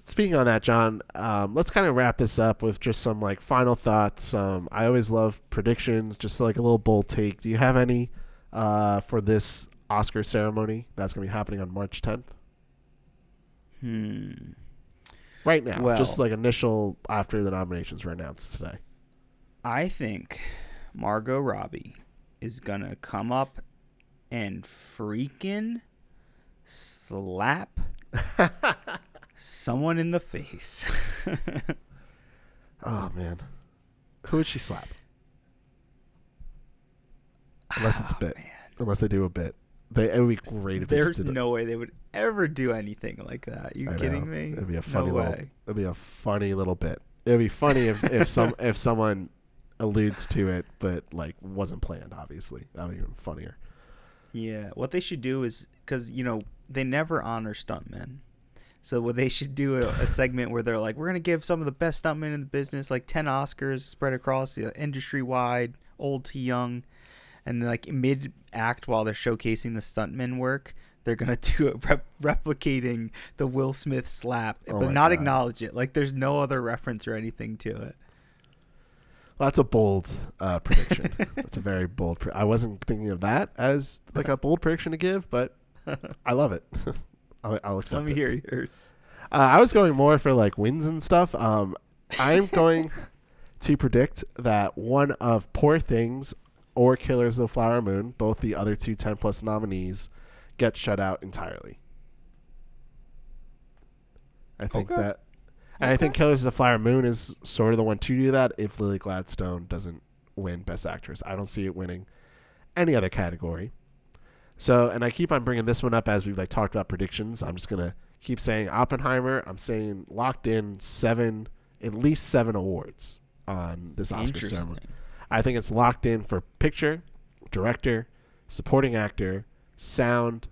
speaking on that, Jon, um, let's kind of wrap this up with just some like final thoughts. Um, I always love predictions, just like a little bold take. Do you have any uh, for this Oscar ceremony that's going to be happening on March 10th? Hmm. Right now, Well- just like initial after the nominations were announced today. I think Margot Robbie is gonna come up and freaking slap <laughs> someone in the face. <laughs> Oh man, who would she slap? Unless it's a bit. Unless they do a bit. They, it would be great if they There's did it. no way they would ever do anything like that. You I kidding know. me? It'd be a funny no little. way. It'd be a funny little bit. It'd be funny if if some if someone alludes to it, but like wasn't planned. Obviously, that would be even funnier. Yeah, what they should do is because you know they never honor stuntmen. So what they should do a, a segment where they're like, we're gonna give some of the best stuntmen in the business like ten Oscars spread across the industry wide, old to young, and like mid act while they're showcasing the stuntmen work, they're gonna <laughs> do it rep- replicating the Will Smith slap, Oh but not God. acknowledge it. Like there's no other reference or anything to it. Well, that's a bold uh, prediction. <laughs> that's a very bold. Pre- I wasn't thinking of that as like a bold prediction to give, but <laughs> I love it. I'll, I'll accept Let me it. hear yours. Uh, I was going more for like wins and stuff. Um, I'm going to predict that one of Poor Things or Killers of the Flower Moon, both the other two 10 plus nominees, get shut out entirely. I think Okay. that. And I think Killers of the Flower Moon is sort of the one to do that if Lily Gladstone doesn't win Best Actress. I don't see it winning any other category. So, and I keep on bringing this one up as we've like talked about predictions. I'm just gonna keep saying Oppenheimer. I'm saying locked in seven, at least seven awards on this Oscar ceremony. I think it's locked in for picture, director, supporting actor, sound,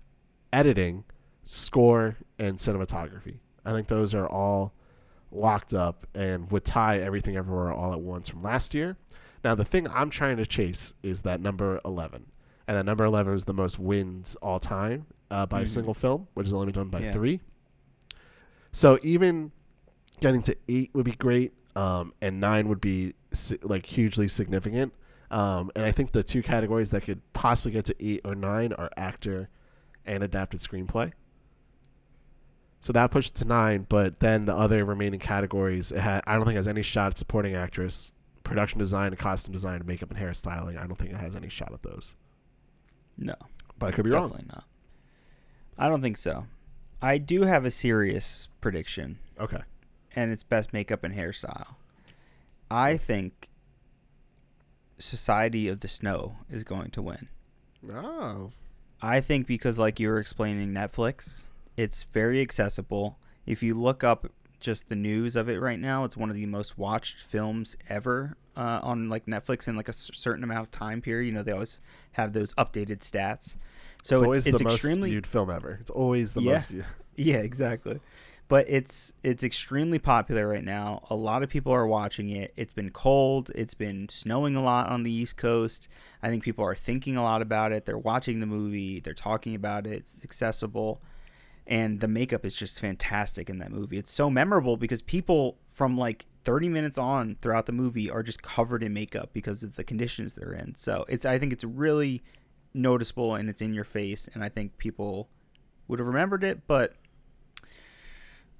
editing, score, and cinematography. I think those are all locked up and would tie everything everywhere all at once from last year. Now, the thing I'm trying to chase is that number 11. And that number 11 is the most wins all time uh, by a Mhm. single film, which is only done by Yeah. three. So even getting to eight would be great, um, and nine would be like hugely significant. Um, and I think the two categories that could possibly get to eight or nine are actor and adapted screenplay. So that pushed it to nine, but then the other remaining categories, it ha- I don't think it has any shot at supporting actress, production design, and costume design, makeup and hairstyling. I don't think it has any shot at those. No, But I could be wrong. definitely not. I don't think so. I do have a serious prediction, Okay. and it's best makeup and hairstyle. I think Society of the Snow is going to win. Oh. I think because, like you were explaining, Netflix, it's very accessible. If you look up just the news of it right now, it's one of the most watched films ever uh, on like Netflix in like a certain amount of time period. You know, they always have those updated stats. So it's it's, always it's the most viewed film ever. It's always the Yeah. most viewed. <laughs> yeah, exactly. But it's it's extremely popular right now. A lot of people are watching it. It's been cold. It's been snowing a lot on the East Coast. I think people are thinking a lot about it. They're watching the movie. They're talking about it. It's accessible, and the makeup is just fantastic in that movie. It's so memorable because people from like 30 minutes on throughout the movie are just covered in makeup because of the conditions they're in. So it's I think it's really noticeable and it's in your face, and I think people would have remembered it, but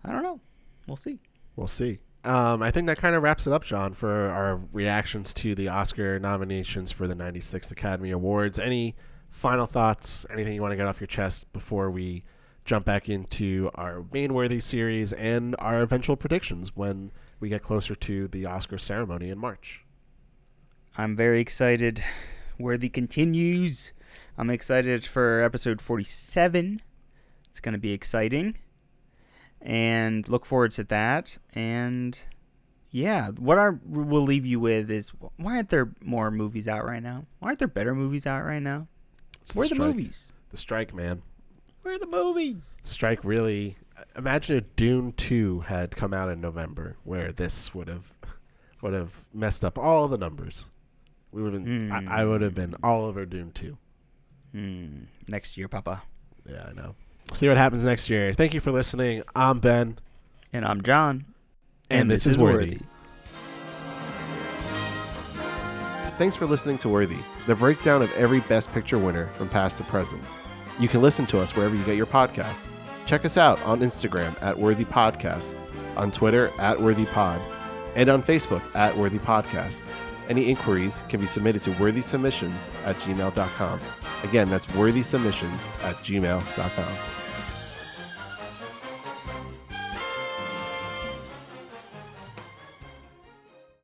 I don't know. We'll see. We'll see. Um, I think that kind of wraps it up, Jon, for our reactions to the Oscar nominations for the 96th Academy Awards. Any final thoughts? Anything you want to get off your chest before we jump back into our main worthy series and our eventual predictions when we get closer to the Oscar ceremony in March? I'm very excited. Worthy continues. I'm excited for episode 47. It's going to be exciting. And look forward to that. And yeah, what I will leave you with is why aren't there more movies out right now? Why aren't there better movies out right now? It's Where are the strike. movies? The strike, man. Where are the movies? Strike really. Imagine if Dune Two had come out in November, where this would have would have messed up all the numbers. We would have been. I, I would have been all over Dune Two. Hmm. Next year, Papa. Yeah, I know. See what happens next year. Thank you for listening. I'm Ben, And I'm Jon. and, this, is Worthy. Thanks for listening to Worthy, the breakdown of every Best Picture winner from past to present. You can listen to us wherever you get your podcasts. Check us out on Instagram at Worthy Podcast, on Twitter at Worthy Pod, and on Facebook at Worthy Podcast. Any inquiries can be submitted to worthysubmissions at gmail.com. Again, that's worthysubmissions at gmail.com.